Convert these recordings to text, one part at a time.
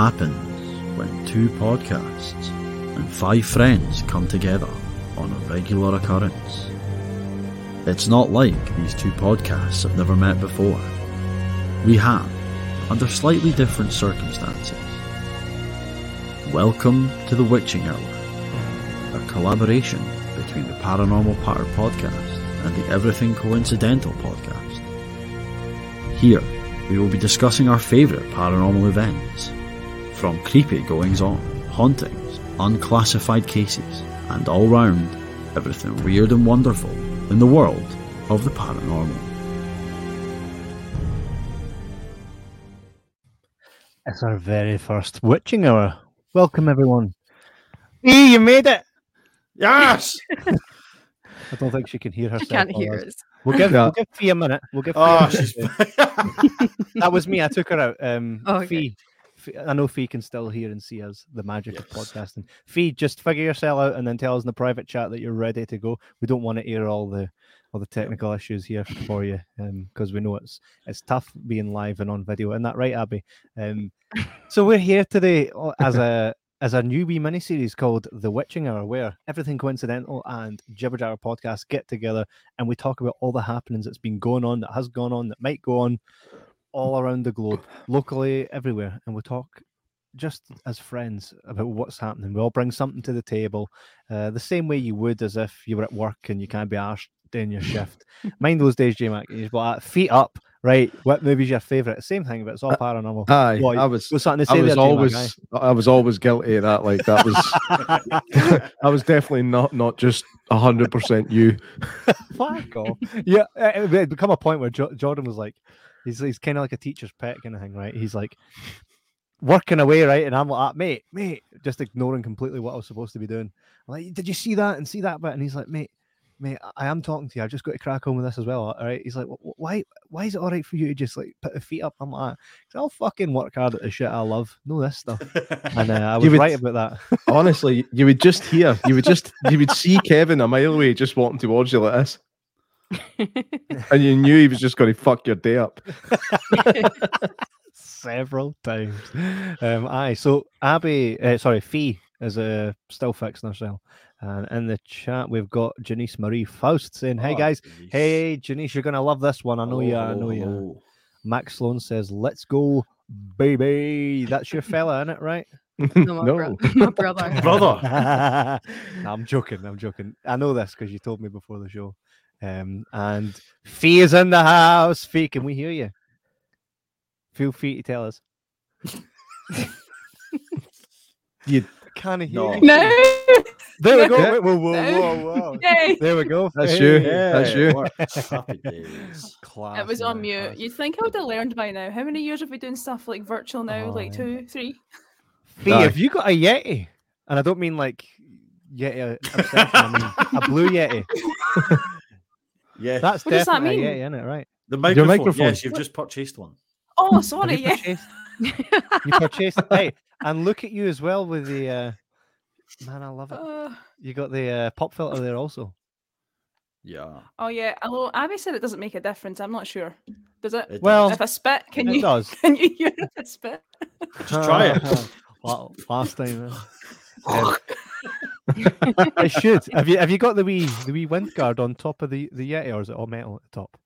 happens when two podcasts and five friends come together on a regular occurrence. It's not like these two podcasts have never met before. We have, under slightly different circumstances. Welcome to the Witching Hour, a collaboration between the Paranormal Patter podcast and the Everything Coincidental podcast. Here, we will be discussing our favourite paranormal events, from creepy goings on, hauntings, unclassified cases, and all round everything weird and wonderful in the world of the paranormal. It's our very first witching hour. Welcome, everyone. Hey, you made it! Yes! I don't think she can hear herself. She can't hear us. us. We'll give, Yeah. we'll give Fee a minute. We'll give Fee Oh, a minute. that was me. I took her out. Um, Oh, okay. Fee, Fee- I know Fee can still hear and see us. The magic of podcasting. Fee, just figure yourself out and then tell us in the private chat that you're ready to go. We don't want to hear all the all the technical issues here for you, because we know it's it's tough being live and on video. Isn't that right, Abby? Um, so we're here today uh, as a as a newbie mini series called The Witching Hour, where everything coincidental and Jibber Jabber podcast get together and we talk about all the happenings that's been going on, that has gone on, that might go on all around the globe, locally, everywhere, and we talk just as friends about what's happening. We all bring something to the table, uh, the same way you would as if you were at work and you can't be arsed doing your shift. Mind those days, J Mac. "Ah, feet up, right? What movie's your favourite? Same thing, but it's all paranormal. Aye, I was. What's something to I say was there, always? I was always guilty of that. Like that was, I was definitely not, not just hundred percent you. Fuck off. Yeah, uh, it become a point where jo- Jordan was like, he's he's kind of like a teacher's pet kind of thing, right? He's like working away, right? And I'm like, "Ah, mate, mate, just ignoring completely what I was supposed to be doing. I'm like, did you see that and see that bit? And he's like, mate, mate, I- am talking to you. I've just got to crack on with this as well. All right. He's like, "Wh- wh- why, why is it all right for you to just like put the feet up? I'm like, "'Cause I'll fucking work hard at the shit I love. Know this stuff. And uh, I was would- right about that. Honestly, you would just hear, you would just, you would see Kevin a mile away just walking towards you like this, and you knew he was just going to fuck your day up. several times. Um, aye, so Abby, uh, sorry, Fee is uh, still fixing herself. And in the chat, we've got Janice Marie Faust saying, Oh, Hey guys, hey Janice, you're gonna love this one. I know you, are, I know you. are." Max Sloan says, Let's go, baby. That's your fella, isn't it, right? No, my, bro- my brother. Brother. No, I'm joking. I'm joking. I know this because you told me before the show. Um, and Fee is in the house. Fee, can we hear you? Feel free to tell us. You- can't hear No. you. No. There we go. Yeah. Wait, whoa, whoa, whoa, whoa. Yay. There we go. That's you. That's you. Happy days. Class, It was on mute. class. You'd think I would have learned by now. How many years have we doing stuff like virtual now? Oh, like yeah. two, three? Fee, Aye. have you got a Yeti? And I don't mean like Yeti obsession, I mean a blue Yeti. Yeah. That's What does that mean? a Yeti, isn't it? Right. the microphone. microphone. Yes, you've just purchased one. Oh, sorry. you Yeah. purchased, you purchased hey, and look at you as well with the uh man, I love it. Uh, You got the uh, pop filter there also. Yeah. oh yeah. Although Abby said it doesn't make a difference. I'm not sure. Does it? It Well, if I spit, can it you does. can you hear if I spit? Just try it. La- Last time. um, I should. Have you have you got the wee the wee wind guard on top of the the Yeti, or is it all metal at the top?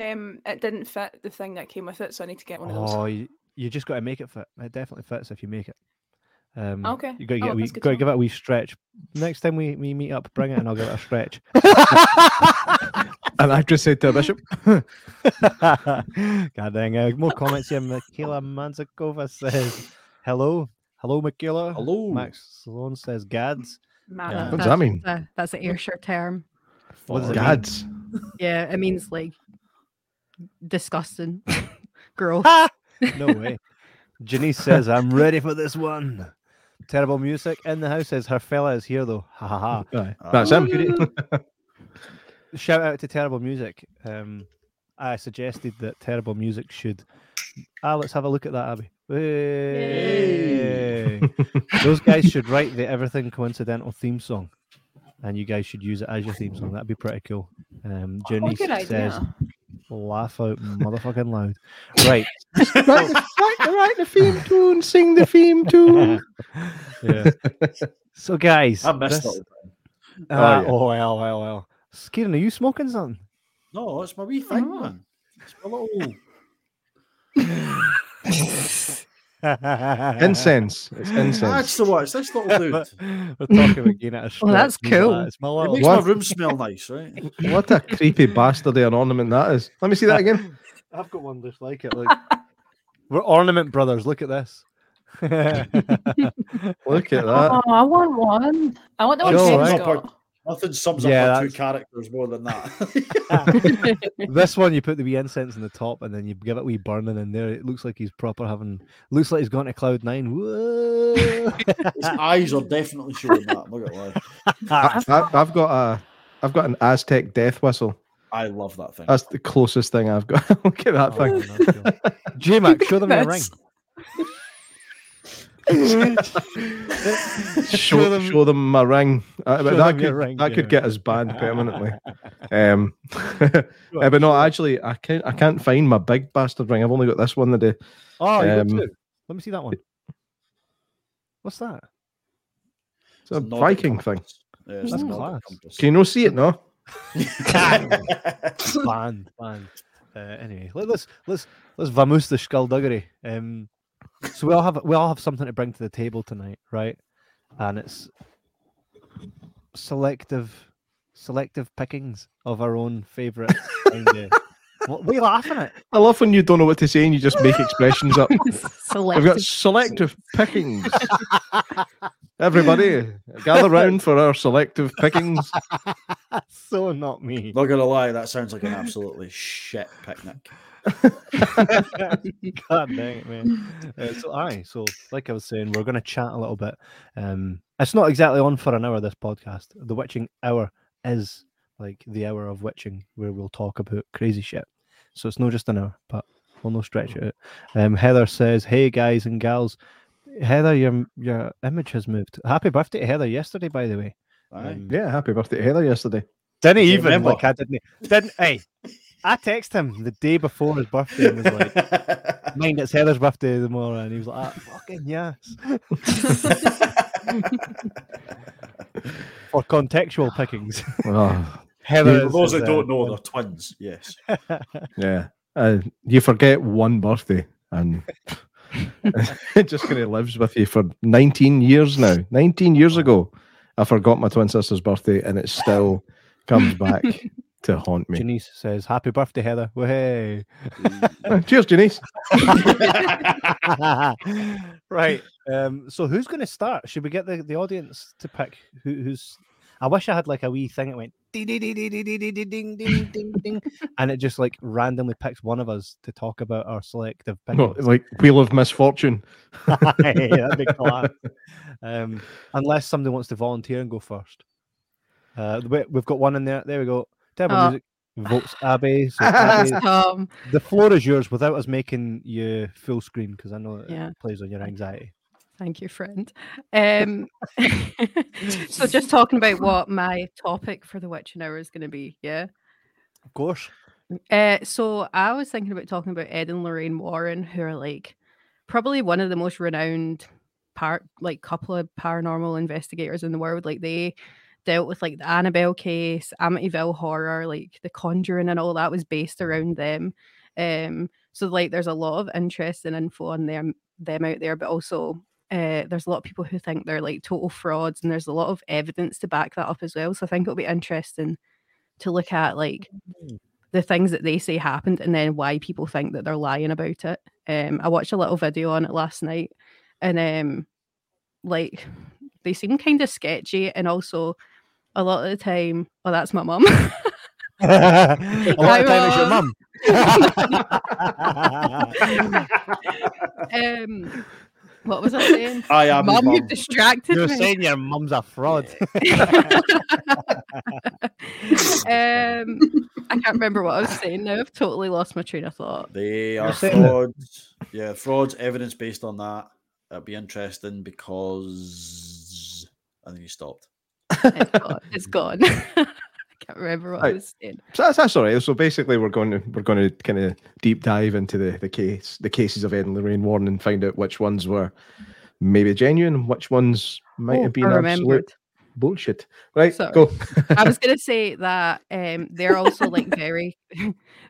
Um, it didn't fit the thing that came with it, so I need to get one of those. Oh, you, you just got to make it fit. It definitely fits if you make it. Um, Okay. You got to Oh, a wee, got to to give it a wee stretch. Next time we, we meet up, bring it and I'll give it a stretch. And I just said to a bishop, God dang. Uh, more comments here. Michaela Manzakova says, "Hello, hello, Michaela." Hello. Max Sloan says, "Gads." Man, Yeah. what does that mean? Uh, that's an Ayrshire term. What does it mean? Gads. Yeah, it means like disgusting. girl. No way. Janice says, "I'm ready for this one." Terrible music in the house says her fella is here though. Ha ha ha. That's him. Shout out to Terrible Music. Um, I suggested that Terrible Music should. Ah, let's have a look at that, Abby. Hey. Those guys should write the Everything Coincidental theme song, and you guys should use it as your theme song. That'd be pretty cool. Um, Oh, Janice good says, idea. "Laugh out, motherfucking loud." Right, right, right, right in the theme tune. Sing the theme tune. yeah. So, guys, I missed this- it. Uh, Oh, yeah. oh, well, well, well. Kieran, are you smoking something? No, it's my wee thing, Oh. man. It's my little. Incense. It's incense. That's the one. It's this little dude. We're talking about getting it. Oh, that's cool. It's my It makes What? my room smell nice, right? What a creepy bastard of an ornament that is. Let me see that again. I've got one just like it. Look. We're ornament brothers. Look at this. Look at that. Oh, I want one. I want the one Joe, Kevin's right? got. Nothing sums Yeah, up our two characters more than that. this one, you put the wee incense in the top, and then you give it a wee burning in there. It looks like he's proper having. Looks like he's gone to cloud nine. Whoa! His eyes are definitely showing that. I'm not gonna lie. Ah, I, I, I've got a, I've got an Aztec death whistle. I love that thing. That's the closest thing I've got. Look at that thing. J Mac, show them your ring. That's- show, them- show them my ring. Uh, but that could ring, that could get us banned permanently. Um, uh, but no, actually, I can't I can't find my big bastard ring. I've only got this one today. Oh, you got Um. Let me see that one. What's that? It's a It's Nordic Viking thing. Yeah, it's That's class. Can you not see it? No. banned, banned. Uh, anyway, let, let's let's let's vamoose the skullduggery. Um, so we all have we all have something to bring to the table tonight, right? And it's selective selective pickings of our own favorite. kind of- what, what are you laughing at? I love when you don't know what to say and you just make expressions up. We've got selective pickings. Everybody, gather round for our selective pickings. So not me. Not gonna lie, that sounds like an absolutely shit picnic. God dang it, man. Uh, so, aye, so like I was saying, we're going to chat a little bit. Um, it's not exactly on for an hour. This podcast, the witching hour, is like the hour of witching, where we'll talk about crazy shit. So it's not just an hour, but we'll no stretch it out. Um, Heather says, "Hey guys and gals, Heather, your your image has moved. Happy birthday to Heather yesterday, by the way. Aye. Um, Yeah, happy birthday to Heather yesterday. Didn't even remember? like I didn't didn't. Hey, I texted him the day before his birthday and was like." Mind it's Heather's birthday tomorrow, and he was like, ah, "Fucking yes." For contextual pickings, Oh, Heather. For those that uh, don't know, they're twins. Yes. yeah. Uh, you forget one birthday and it just kind of lives with you for 19 years now. 19 years ago, I forgot my twin sister's birthday and it still comes back to haunt me. Janice says, "Happy birthday, Heather!" Way. Uh, Cheers, Janice. right. Um. So who's going to start? Should we get the, the audience to pick who, who's? I wish I had like a wee thing that went ding ding ding ding ding ding ding ding ding ding ding, and it just like randomly picks one of us to talk about our selective Well, like Wheel of Misfortune. Hey, that'd be class. Um, unless somebody wants to volunteer and go first. Uh, we've got one in there. There we go. Table Oh. music votes Abby. So Abby, Um, the floor is yours without us making you full screen because I know it Yeah. plays on your anxiety. thank you, friend. Um, so just talking about what my topic for the witching hour is going to be. Yeah. Of course. Uh, so I was thinking about talking about Ed and Lorraine Warren, who are like probably one of the most renowned part, like couple of paranormal investigators in the world. Like they dealt with like the Annabelle case, Amityville horror, like The Conjuring, and all that was based around them. Um, so like there's a lot of interesting info on them them out there, but also uh, there's a lot of people who think they're like total frauds, and there's a lot of evidence to back that up as well. So I think it'll be interesting to look at like the things that they say happened and then why people think that they're lying about it. Um, I watched a little video on it last night, and um, like they seem kind of sketchy, and also a lot of the time, oh, that's my mum. a lot of time it's your Hi, mum. um, what was I saying? I am. his Mum, mum. you've distracted You're me. saying your mum's a fraud. um, I can't remember what I was saying now. I've totally lost my train of thought. They are saying that- frauds. Yeah, frauds, evidence based on that. That'd be interesting because. And then you stopped. It's gone. It's gone. I can't remember what I was saying. So that's, that's all right. So basically, we're going to we're going to kind of deep dive into the the case the cases of Ed and Lorraine Warren and find out which ones were maybe genuine, which ones might Oh, have been absolute bullshit. Right, Sorry. go. I was going to say that um, they're also like very,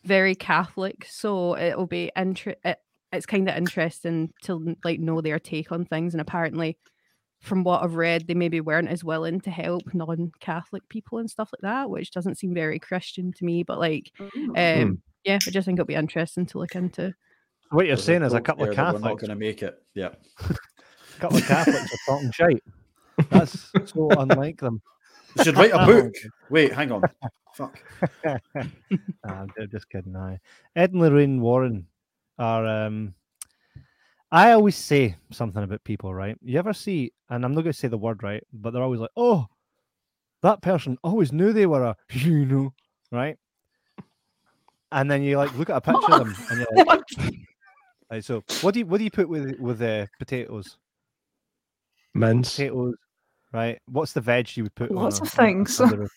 very Catholic, so it'll be inter- it, It's kind of interesting to like know their take on things, and apparently, from what I've read, they maybe weren't as willing to help non-Catholic people and stuff like that, which doesn't seem very Christian to me. But like, Mm. um, yeah, I just think it'll be interesting to look into. What you're There's saying is a couple of there that We're not going to make it. Yeah. a couple of Catholics are talking shite. That's so unlike them. We should write a book. Wait, hang on. Fuck. Nah, they're just kidding. Aye. Ed and Lorraine Warren are. um I always say something about people, right? You ever see, and I'm not going to say the word right, but they're always like, "Oh, that person always knew they were a you know," right? And then you like look at a picture of them, and you're like, right, "So, what do you what do you put with with uh, potatoes? Mince. Potatoes, right? What's the veg you would put? Lots a- of a- things. on the?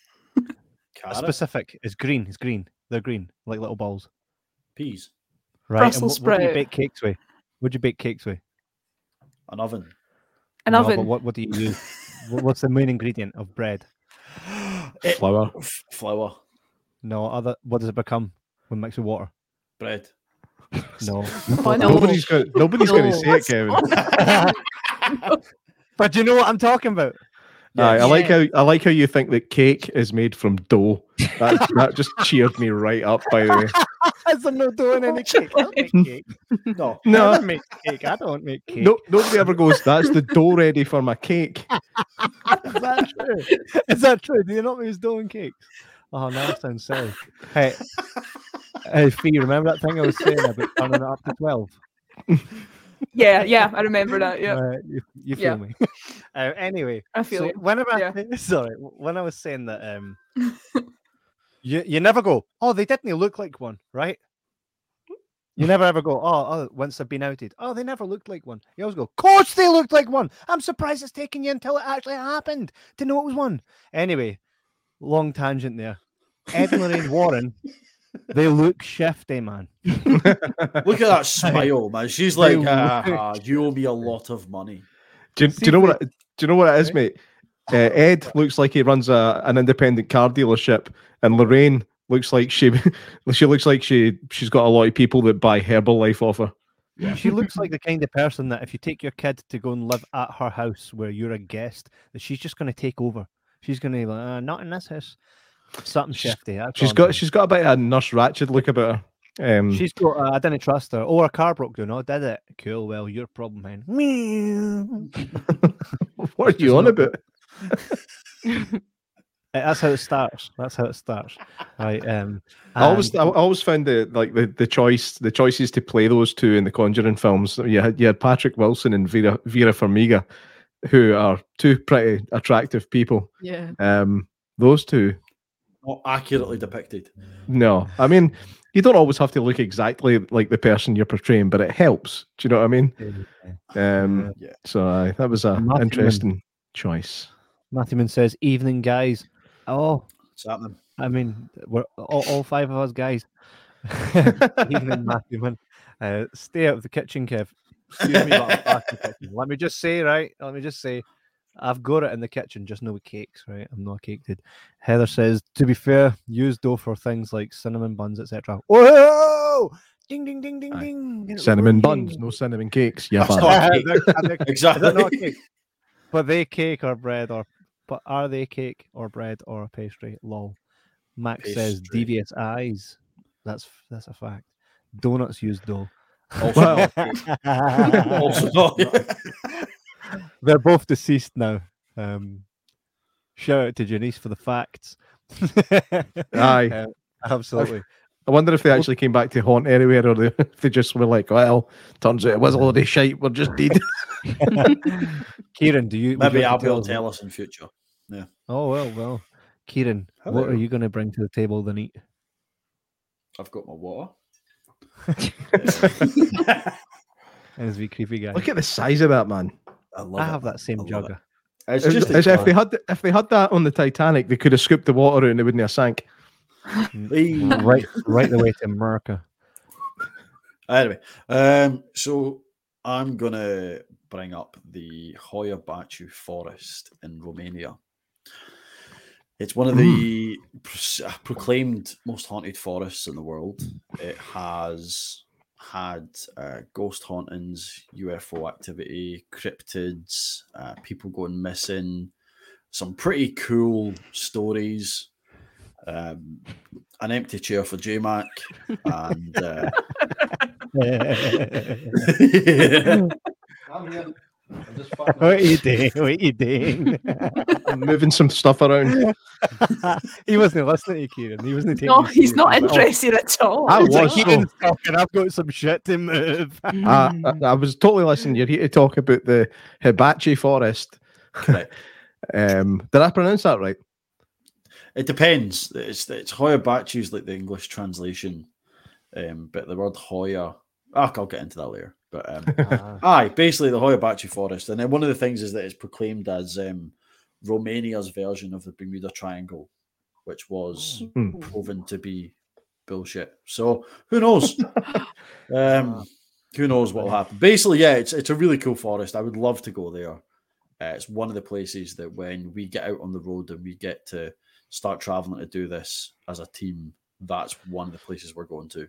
A specific. It's green. It's green. They're green, like little balls. peas, Right. Brussels and what, what do you bake cakes with? What do you bake cakes with? an oven. An No, but oven. what, what do you use? What's the main ingredient of bread? It- Flour. f- flour, No, other. What does it become when mixed with water? bread. No. Oh, no. Nobody's going. Nobody's going to No. say it, Kevin. but you know what I'm talking about. Aye, I like how I like how you think that cake is made from dough. That, that just cheered me right up. By the way, Is there no dough in any cake? I don't make cake. No. I don't make cake. I don't make cake. no, nobody ever goes. That's the dough ready for my cake. Is that true? Is that true? Do you not use dough and cakes? Oh, no, that sounds silly. Hey, hey, Fee, remember that thing I was saying about turning it up to 12? Yeah, yeah, I remember that. Yeah, Uh, you, you Yeah. feel me. uh, anyway, I feel so you. whenever Yeah. sorry, when I was saying that um you you never go, oh, they didn't look like one, right? You never ever go, oh, oh, once they've been outed. Oh, they never looked like one. You always go, course they looked like one. I'm surprised it's taken you until it actually happened to know it was one. Anyway, long tangent there. Ed Lorraine Warren, they look shifty, man. Look at that smile, man. She's like, They ah, you owe me a lot of money. Do you, do you know what? it- Do you know what it is, mate? Uh, Ed looks like he runs a an independent car dealership, and Lorraine looks like she she looks like she she's got a lot of people that buy Herbalife off her. She looks like the kind of person that if you take your kid to go and live at her house where you're a guest, that she's just going to take over. She's going to be like, uh, not in this house. Something She's- shifty. that's She's all I'm got she's got a bit of a Nurse Ratched look about her. Um, She's got. Uh, I didn't trust her. Oh, her car broke down. Oh, did it? Cool. Well, your problem, man. Meow. what are you on not- about? That's how it starts. That's how it starts. Right. Um. I always I always found the like the, the choice the choices to play those two in the Conjuring films. You had you had Patrick Wilson and Vera Vera Farmiga, who are two pretty attractive people. Yeah. Um, those two, Not accurately depicted. no, I mean you don't always have to look exactly like the person you're portraying, but it helps. Do you know what I mean? Um, Yeah. so uh, that was an Matthew interesting choice. Matthewman says, "Evening, guys." Oh, What's happening? I mean, we're all, all five of us guys. Evening, Matthewman. Uh, stay out of the kitchen, Kev. Excuse me, but I'm back in the kitchen. Let me just say, right? Let me just say, I've got it in the kitchen, just no cakes, right? I'm not a cake dude. Heather says, to be fair, use dough for things like cinnamon buns, etc. Whoa! Oh! Ding, ding, ding, ding, Aye. ding. Cinnamon buns, no cinnamon cakes. Yeah, That's not a cake. They're- they're- Exactly. it not cake? But they cake or bread or but are they cake or bread or pastry? Lol. Max says Pastry. devious eyes. That's that's a fact. Donuts use dough. Oh, also, also not. They're both deceased now. Um, shout out to Janice for the facts. Aye. Uh, absolutely. I wonder if they actually came back to haunt anywhere, or they, they just were like, "Well, turns out it was a load of shite. We're just dead." Kieran, do you Maybe you I'll be able to tell us in future. Yeah. Oh well, well. Kieran, what are you going to bring to the table then eat? I've got my water. And as we creepy guy. Look at the size of that man. I love I it. have that same I love jugger. It's It's- just it's- if they had if they had that on the Titanic, they could have scooped the water out and they wouldn't have sank. right, right the way to America. anyway. Um, so I'm gonna bring up the Hoia Baciu Forest in Romania. It's one of the pro- proclaimed most haunted forests in the world. It has had uh, ghost hauntings, UFO activity, cryptids, uh, people going missing, some pretty cool stories. Um, an empty chair for J Mac, and uh, what are you doing? What are you doing? I'm moving some stuff around. he wasn't listening to you, Kieran. He wasn't taking No, you he's not seriously. Oh, interested at all. I He's like, was, Kieran's though. talking. I've got some shit to move. I, I, I was totally listening. You're here to talk about the Hibachi Forest. correct. Um, did I pronounce that right? It depends. It's it's Hoia Baciu is like the English translation, um, but the word Hoia. ah, I'll get into that later. But um, Ah. aye, basically the Hoia Baciu Forest, and then one of the things is that it's proclaimed as um, Romania's version of the Bermuda Triangle, which was Hmm. proven to be bullshit. So who knows? um, who knows what will happen? Basically, yeah, it's it's a really cool forest. I would love to go there. Uh, it's one of the places that when we get out on the road and we get to start traveling to do this as a team, that's one of the places we're going to.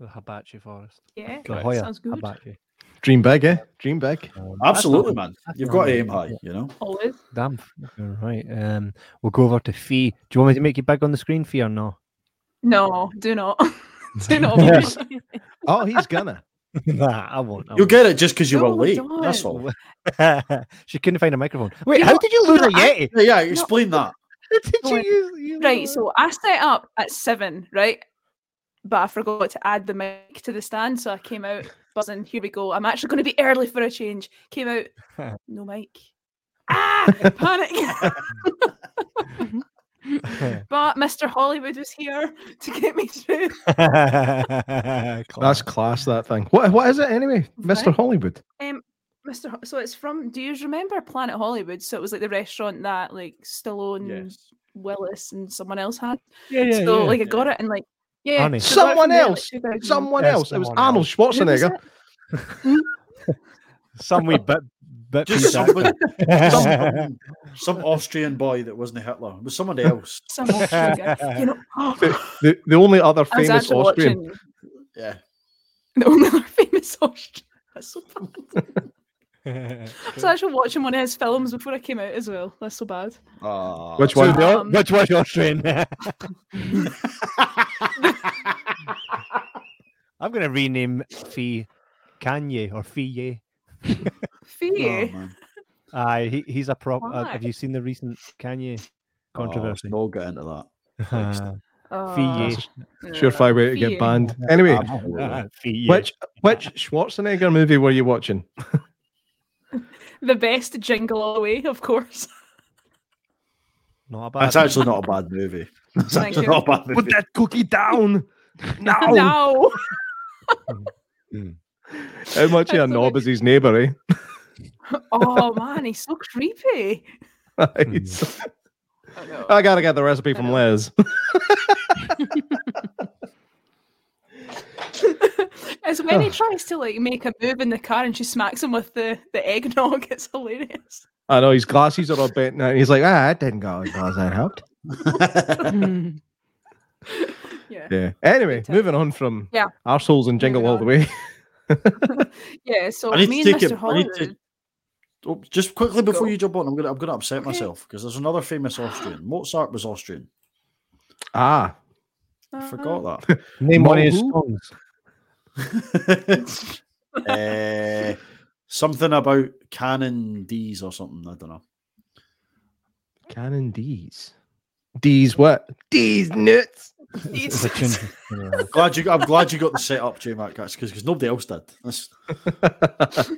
The Hibachi Forest. Yeah, The Correct. Hoia Sounds good. Hibachi. Dream big, eh? Dream big. Um, Absolutely, man. You've got to aim high, you know. always. Damn. fucking Right. Um, we'll go over to Fee. Do you want me to make you big on the screen, Fee, or no? No, do not. do not. Yes. Oh, he's gonna. nah, I won't. I You'll get it just because you were late. don't. That's all. she couldn't find a microphone. Wait, You how know- did you lose you a Yeti? Yeah, yeah, explain that. Did you use? You Right, so I set up at seven, right? But I forgot to add the mic to the stand, so I came out buzzing. Here we go. I'm actually going to be early for a change. Came out, no mic. Ah, panic! but Mr. Hollywood was here to get me through. That's class. That thing. What? What is it anyway? Mr. Right. Hollywood. Um, Mr. Ho- So it's from. Do you remember Planet Hollywood? So it was like the restaurant that like Stallone, Yes. Willis, and someone else had. yeah, yeah, so yeah. like I got it and like yeah, Honey. so I got Someone from there, like, else. Someone Yes, else. It was Arnold Who Schwarzenegger. some wee bit, bit Just piece somebody, some, some Austrian boy that wasn't Hitler. It was someone else. Some Austrian guy. You know, oh, The, the only other famous Austrian. watching Yeah. the only other famous Austrian. That's so bad. I was actually watching one of his films before I came out as well. That's so bad. Ah, Which that's- one? Um, Which was your train? I'm going to rename Fee Kanye or Fee. Ye. Fee. Oh. Aye, he, he's a prop. Uh, have you seen the recent Kanye Oh, controversy? no, get into that. Thanks. Uh, Oh, Fee. Surefire way to Fee. get banned. Anyway, Absolutely. Which which Schwarzenegger movie were you watching? The best jingle all the way, of course. Not a bad. That's actually not a bad movie. That's Thank actually you. not a bad Put that cookie down. No. no. How much of a knob is his neighbour, eh? Oh man, he's so creepy. Nice. I. I gotta get the recipe from. Liz. It's when he tries to like make a move in the car and she smacks him with the, the eggnog. It's hilarious. I know his glasses are all bent now. He's like, ah, it didn't go as well as I hoped. Yeah. Yeah. Anyway, moving on from Yeah. arseholes and jingle all the way. Yeah, so I need me to and take Mr. it. I need to. Oh, just quickly before Go. you jump on, I'm gonna I'm gonna upset Okay. myself because there's another famous Austrian. Mozart was Austrian. Ah, I forgot that. Name one of his songs. Eh, something about Canon D's or something. I don't know. Canon D's. D's what? D's nuts. It's a tune. Yeah. Glad you. I'm glad you got the set up, J Mac. That's because nobody else did. That's,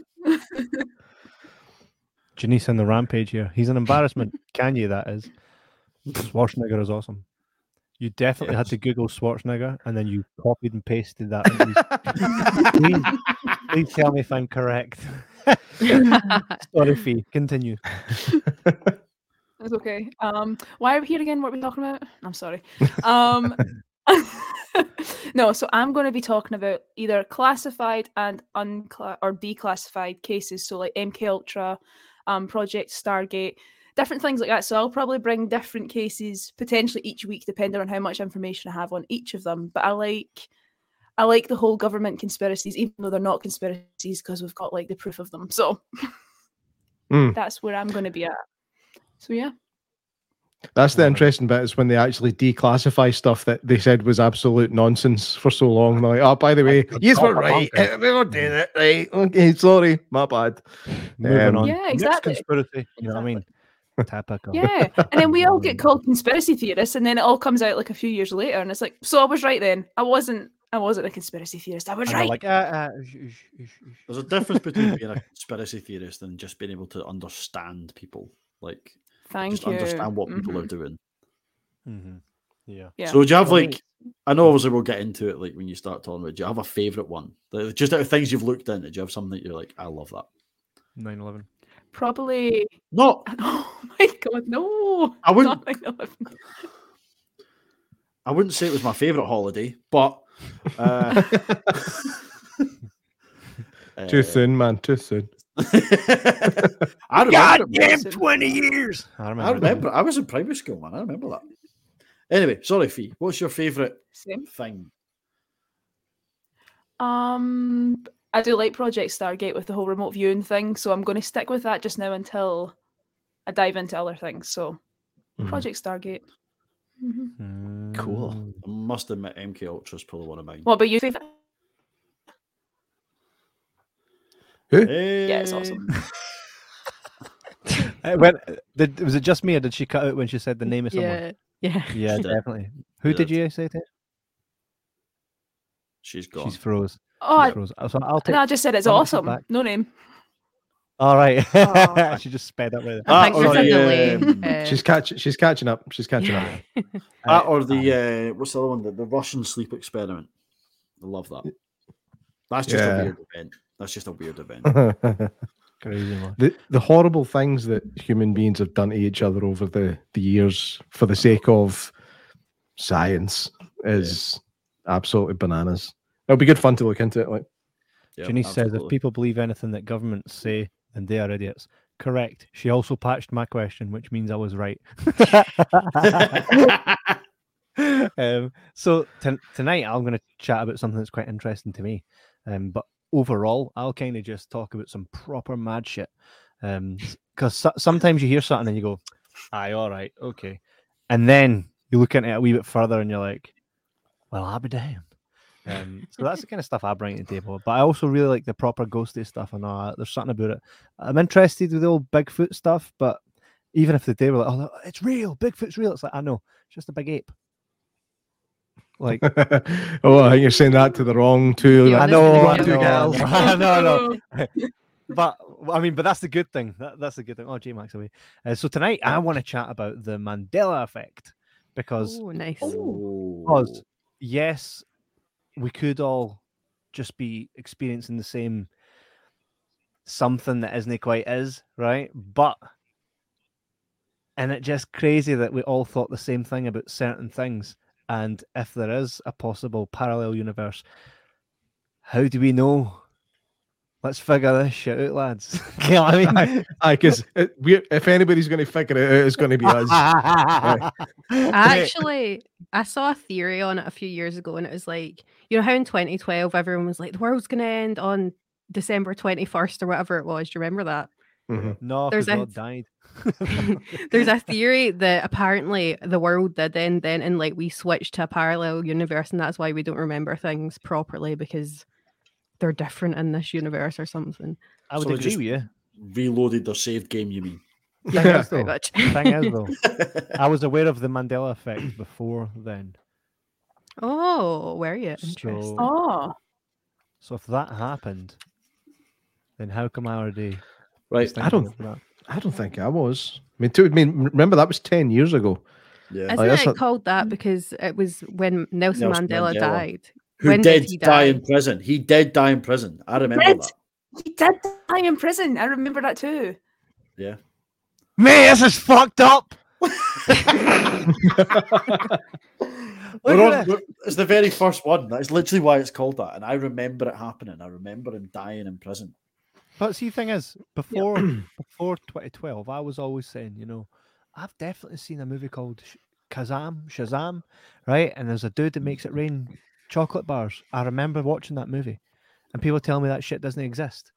Janice in the rampage here. He's an embarrassment. Can you? that is. Schwarzenegger is awesome. You definitely had to Google Schwarzenegger and then you copied and pasted that. please, please tell me if I'm correct. Sorry, Fee. Continue. It's okay. Um, why are we here again? What are we talking about? I'm sorry. Um, no, so I'm going to be talking about either classified and uncla- or declassified cases. So like MK Ultra, um, Project Stargate, different things like that. So I'll probably bring different cases potentially each week, depending on how much information I have on each of them. But I like. I like the whole government conspiracies, even though they're not conspiracies, because we've got like the proof of them. So Mm. that's where I'm going to be at. So yeah, That's the interesting bit is when they actually declassify stuff that they said was absolute nonsense for so long. They're like, oh, by the way, yes, we're right. We were doing it right. Okay, sorry, my bad. Moving Um, on. Yeah, Next exactly. conspiracy. You know what I mean? Typical. yeah. And then we all get called conspiracy theorists, and then it all comes out like a few years later, and it's like, so I was right then. I wasn't. I wasn't a conspiracy theorist. I was And right. like, sh- sh- sh- sh- There's a difference between being a conspiracy theorist and just being able to understand people, like Thank just you. understand what people are Mhm. doing. Mhm. Yeah. Yeah. So do you have like? I know obviously we'll get into it like when you start talking about. Do you have a favorite one? Like, just out of things you've looked into, do you have something that you're like, I love that? 9/11. Probably. Not, Oh my god, no! I wouldn't. Not 9/11. I wouldn't say it was my favorite holiday, but uh, Too uh, soon, man. Too soon. I remember. it, man. 20 years. I remember. I remember. I was in primary school, man. I remember that. Anyway, sorry, Fee. What's your favorite Same. thing? Um, I do like Project Stargate with the whole remote viewing thing, so I'm going to stick with that just now until I dive into other things. So, Mhm. Project Stargate. Mhm. Cool. Mm. I must admit, MK Ultra is probably one of mine. What about you? Favorite? Who? Yeah, it's awesome. Uh, when, did, was it just me or did she cut out when she said the name of someone? yeah, yeah. Yeah, definitely. Who She did did. you say to? She's gone. She's froze. Oh, She's I, froze. So I'll take. no, I just said it's I'll take it awesome. No name. All right. Aw. she just sped up with it. I think or the, delay. um, uh, She's catching. She's catching up. She's catching yeah. That or the uh, what's the other one? The, the Russian sleep experiment. I love that. That's just Yeah. a weird event. That's just a weird event. Crazy man. the the horrible things that human beings have done to each other over the, the years for the sake of science is absolutely bananas. It'll be good fun to look into it. Like, Yeah, Janice says if people believe anything that governments say, then they are idiots. Correct. She also patched my question, which means I was right. um, so ton tonight I'm going to chat about something that's quite interesting to me. Um, but overall, I'll kind of just talk about some proper mad shit. Um, because so- sometimes you hear something and you go, "Aye, all right, okay," and then you look into it a wee bit further and you're like, "Well, I'll be damned." Um, so that's the kind of stuff I bring to the table. But I also really like the proper ghosty stuff and all that. There's something about it. I'm interested with the old Bigfoot stuff, but even if they were like, "Oh, it's real, Bigfoot's real," it's like I know, it's just a big ape. Like oh, I think you're saying that to the wrong two. Yeah, I know, I is know, real. I know, no, no. but I mean, but that's the good thing. That, that's the good thing. Oh, J Max away. Uh, so tonight I want to chat about the Mandela effect because Oh, nice. Oh. Yes, we could all just be experiencing the same something that isn't quite is, right? But and it just crazy that we all thought the same thing about certain things. And if there is a possible parallel universe, how do we know? Let's figure this shit out, lads. you know what I mean? because we if anybody's going to figure it out, it's going to be us. Actually I saw a theory on it a few years ago and it was like, you know how in 2012 everyone was like the world's gonna end on December 21st or whatever it was. Do you remember that? Mhm. no, There's because a- God died. There's a theory that apparently the world did end then and like we switched to a parallel universe and that's why we don't remember things properly because they're different in this universe or something. I would So agree just- with you. Reloaded their saved game, you mean? Thing Yeah. is, Pretty much. thing is, though, I was aware of the Mandela effect before then. oh, were you? Interesting. So, Oh, so if that happened, then how come I already? right. I don't- that? I don't think I was. I mean, too, I mean, remember that was ten years ago. Yeah. Isn't Like, it not- called that because it was when Nelson, Nelson Mandela, Mandela. died? Who when did, did he die in prison? He did die in prison. I remember Did? that. He did die in prison. I remember that too. Yeah. Mate, this is fucked up. We're on, we're- it's the very first one. That's literally why it's called that. And I remember it happening. I remember him dying in prison. But see, the thing is, before before 2012, I was always saying, you know, I've definitely seen a movie called Sh- Kazam, Shazam, right? And there's a dude that makes it rain chocolate bars. I remember watching that movie, and people tell me that shit doesn't exist.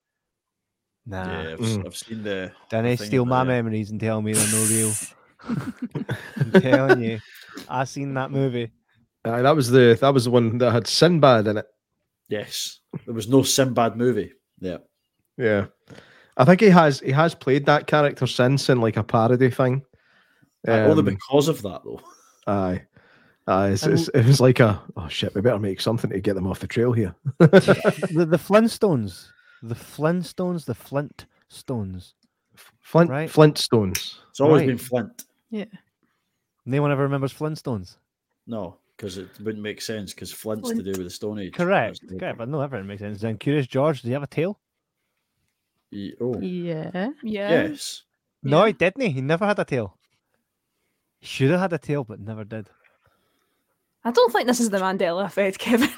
Nah, Yeah, I've, Mm. I've seen the. then the they steal my it. memories and tell me they're no real. I'm telling you, I seen that movie. Aye, that was the that was the one that had Sinbad in it. Yes, there was no Sinbad movie. Yeah, Yeah, I think he has he has played that character since in like a parody thing. Uh, only Um, because of that though. aye, aye, it's, it's, um, it was like a oh shit, we better make something to get them off the trail here. The the Flintstones, the Flintstones, the Flintstones. Flint Right. Flintstones. It's always Right. been Flint. Yeah. No one ever remembers Flintstones. No, because it wouldn't make sense. Because Flint's to do with the Stone Age. Correct. That's the- Correct. But no, everything makes sense. Then Curious George, does he have a tail? Ye- Oh, Yeah. Yeah. yes. No, Yeah. he didn't. He never had a tail. He should have had a tail, but never did. I don't think this is the Mandela effect, Kevin.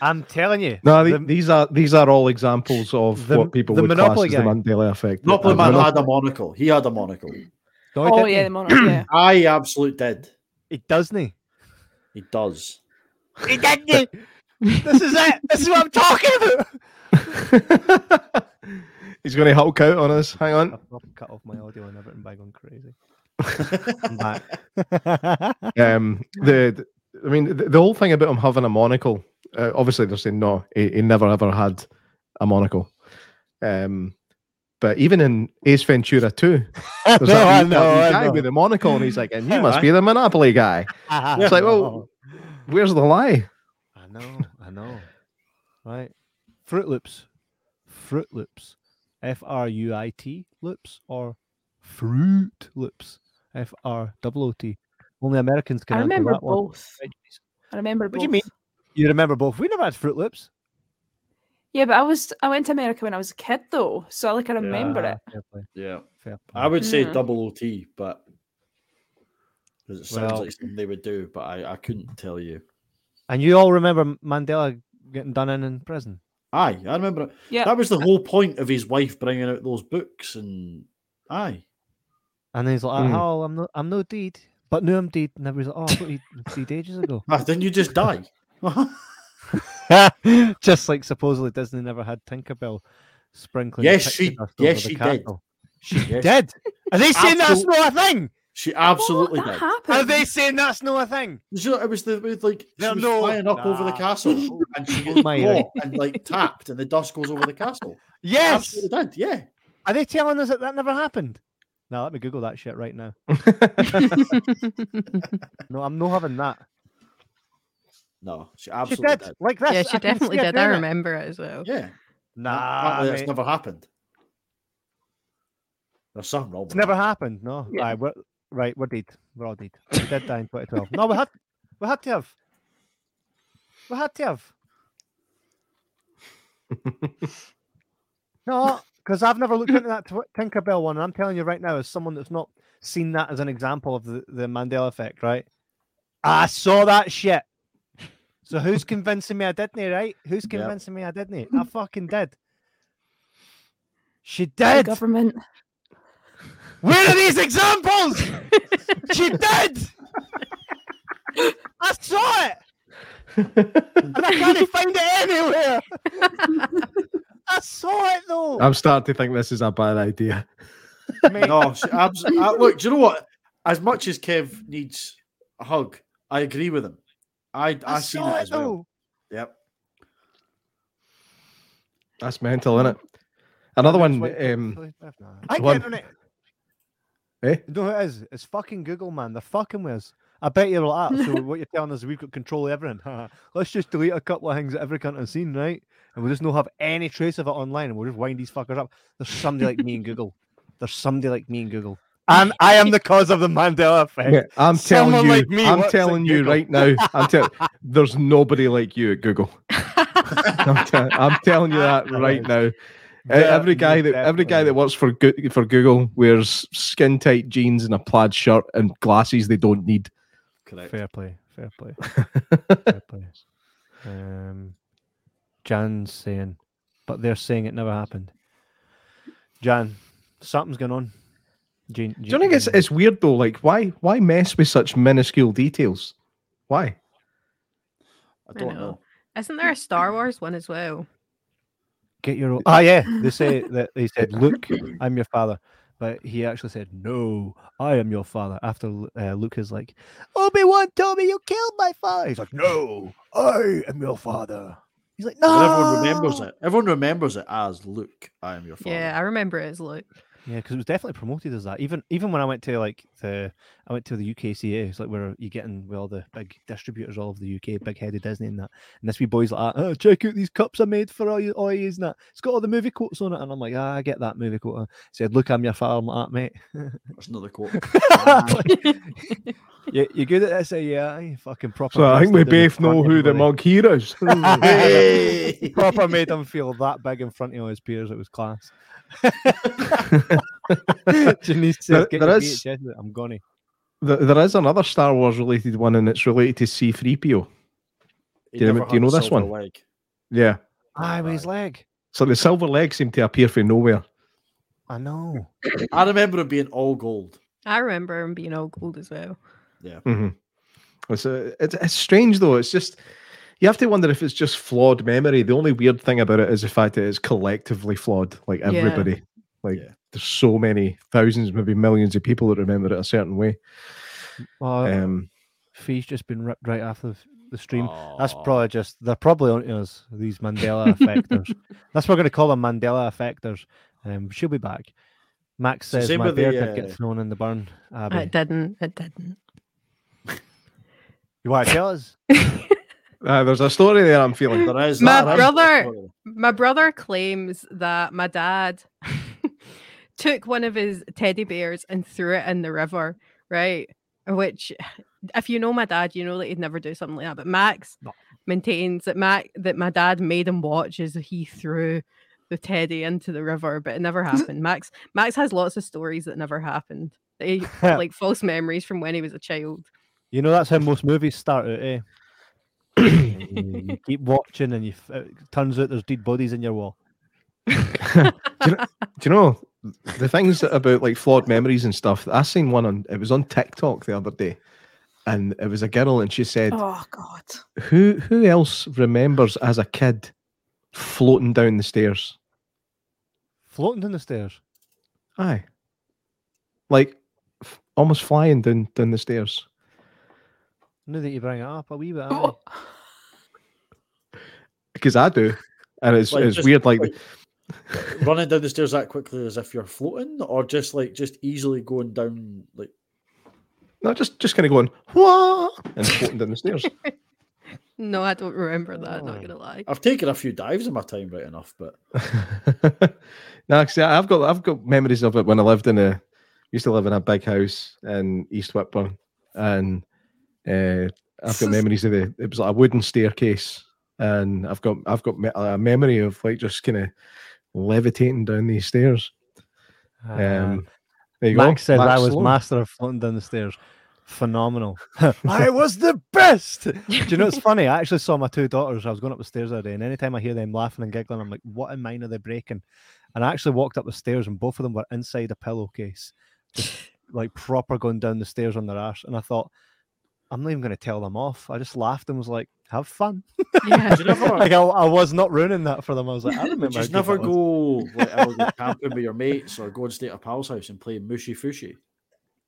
I'm telling you. No, the- the- these are these are all examples of The- what people the would Monopoly class as guy. the Mandela effect. Monopoly Man Mono- had a monocle. He had a monocle. no, oh didn't. yeah, the monarch. Yeah. I absolutely did. It doesn't. He, He does. he didn't. this is it. This is what I'm talking about. He's going to Hulk out on us. Hang on. I've, I've cut off my audio and everything by going crazy. Um, the, I mean, the, the whole thing about him having a monocle. Uh, obviously, they're saying no, he, he never ever had a monocle. Um, but even in Ace Ventura 2, there's No, that, wee- know, guy know. with a monocle, and he's like, and you must be the Monopoly guy. It's like, well, where's the lie? I know, I know. Right. Fruit Loops. Fruit Loops. F R U I T loops or Fruit Loops. F R O O T. Only Americans can I remember that one. both. I remember What both. do you mean? You remember both? We never had Fruit Loops. Yeah, but I was I went to America when I was a kid though, so like I remember Ah, it. Fair play. Yeah. Fair. I would say Mm. double OT, but 'cause it sounds Well- like something they would do, but I, I couldn't tell you. And you all remember Mandela getting done in in prison? Aye, I remember it. Yeah. That was the whole point of his wife bringing out those books, and aye, And then he's like, Mm. "Oh, I'm no, I'm no deed, but no, I'm deed." And everybody's like, "Oh, I thought he died ages ago." ah, didn't you just die? Just like supposedly Disney never had Tinkerbell sprinkling. Yes, she- yes, she did. castle. She Yes. did. Are they saying that's not a thing? She absolutely what? Did. happened. Are they saying that's not a thing? You know, it was the with like she No, was no. flying up over the castle, and she Oh gets my caught and like tapped, and the dust goes over the castle. Yes. Did. Yeah. Are they telling us that that never happened? Now let me Google that shit right now. No, I'm not having that. No, she She absolutely did did. like this. yeah, she can see definitely her did. I doing it. remember it as well. Yeah. Nah, Apparently that's never happened. There's something wrong. it's never that. happened. No, Yeah. right, we're right. We're dead. We're all dead. We did die in 2012. No, we had, we had to have. We had to have. No, because I've never looked into that Tinkerbell one. And I'm telling you right now, as someone that's not seen that as an example of the, the Mandela effect, right? I saw that shit. So who's convincing me I didn't, right? Who's Yep. convincing me I didn't? I fucking did. She The did. government. Where are these examples? she did. I saw it. And I can't find it anywhere. I saw it though. I'm starting to think this is a bad idea. Mate, No, she absolutely. look, do you know what? As much as Kev needs a hug, I agree with him. I I, I seen saw it it as well. though. Yep. That's mental, isn't it? Another one. Wait, wait, Um, wait, wait. I one- get on it. Eh? You know who it is? It's fucking Google, man. They're fucking with us. I bet you're like, so what you're telling us is we've got control of everything. Let's just delete a couple of things that every cunt has seen, right? And we'll just not have any trace of it online and we'll just wind these fuckers up. There's somebody like me and Google. There's somebody like me and Google. And I am the cause of the Mandela effect. yeah, I'm telling Someone you, like me I'm telling you Google. right now. I'm telling. There's nobody like you at Google. I'm, te- I'm telling you that right now. Yeah, every guy that every guy that works for Go- for Google wears skin tight jeans and a plaid shirt and glasses they don't need. Correct. Fair play, fair play, fair play. Um, Jan's saying, but they're saying it never happened. Jan, something's going on. Jean, Do you think it's it's weird though? Like why why mess with such minuscule details? Why? I I don't know. know. Isn't there a Star Wars one as well? get your own? Ah, yeah. They say that they said, "Luke, I'm your father," but he actually said, "No, I am your father." After uh, Luke is like, "Obi Wan told me you killed my father," he's like, "No, I am your father." He's like, "No." But everyone remembers it. Everyone remembers it as Luke. I am your father. Yeah, I remember it as Luke. Yeah, because it was definitely promoted as that. Even even when I went to like the I went to the UKCA, it's like where you get in with all the big distributors all over the UK, big headed Disney and that. And this wee boy's like, oh, check out these cups I made for all you all yous and that. It's got all the movie quotes on it. And I'm like, ah, I get that movie quote. He said, Look, I'm your father, I'm like, "Ah, mate. That's another quote. you, you good at this? Uh, yeah, aye, fucking proper. So I think we both know who the everybody. mug here is. Proper made him feel that big in front of all his peers. It was class. Janice says, There- "Get there VHS. I'm gone. There- there is another Star Wars related one, and it's related to C3PO. Do you never do you know this one? Leg. Yeah. Aye, with his leg. So the silver leg seemed to appear from nowhere. I know. I remember him being all gold. I remember him being all gold as well. Yeah. hmm It's, uh, it's it's strange though. It's just you have to wonder if it's just flawed memory. The only weird thing about it is the fact that it's collectively flawed. Like Yeah. everybody, like Yeah. there's so many thousands, maybe millions of people that remember it a certain way. Well, Um, Fee's just been ripped right off the, the stream. That's probably just they're probably on to us these Mandela effectors. That's what we're going to call them Mandela effectors. Um, she'll be back. Max says same my with bear the, uh, get thrown in the burn. Abby, It didn't. It didn't. you want to tell us? uh, there's a story there. I'm feeling. There is My that brother-. My brother claims that my dad took one of his teddy bears and threw it in the river, right? Which, if you know my dad, you know that he'd never do something like that. But Max No. maintains that Mac that my dad made him watch as he threw the teddy into the river, but it never happened. Max Max has lots of stories that never happened. They he- like false memories from when he was a child. You know that's how most movies start out, eh? You, you keep watching, and you it turns out there's dead bodies in your wall. do, you know, do you know the things about like flawed memories and stuff? I seen one on. It was on TikTok the other day, and it was a girl, and she said, Oh God. "Who who else remembers as a kid floating down the stairs?" Floating down the stairs. Aye, like f- almost flying down down the stairs. Now that you bring it up, a wee bit. aye. Because I do, and it's Like, it's just- weird. Like, like, running down the stairs that quickly as if you're floating, or just like just easily going down like not just just kind of going what and floating down the stairs. No, I don't remember that. Not Oh. gonna lie. I've taken a few dives in my time, right enough, but actually, I've got I've got memories of it when I lived in a used to live in a big house in East Whitburn, and uh, I've got memories of the it was like a wooden staircase, and I've got I've got me- a memory of like just kind of levitating down these stairs. Ah, Um, there you Max go. I Max was Sloan. master of floating down the stairs. Phenomenal. I was the best. Do you know it's funny? I actually saw my two daughters. I was going up the stairs the other day, and anytime I hear them laughing and giggling, I'm like, what in mine are they breaking? And I actually walked up the stairs, and both of them were inside a pillowcase, just like proper going down the stairs on their ass. And I thought, I'm not even going to tell them off. I just laughed and was like, have fun. Yeah. Did never, like I, I was not ruining that for them. I was like, I remember. would how never that was. go like ever go camping with your mates or go and stay at a pal's house and play mushy fushy?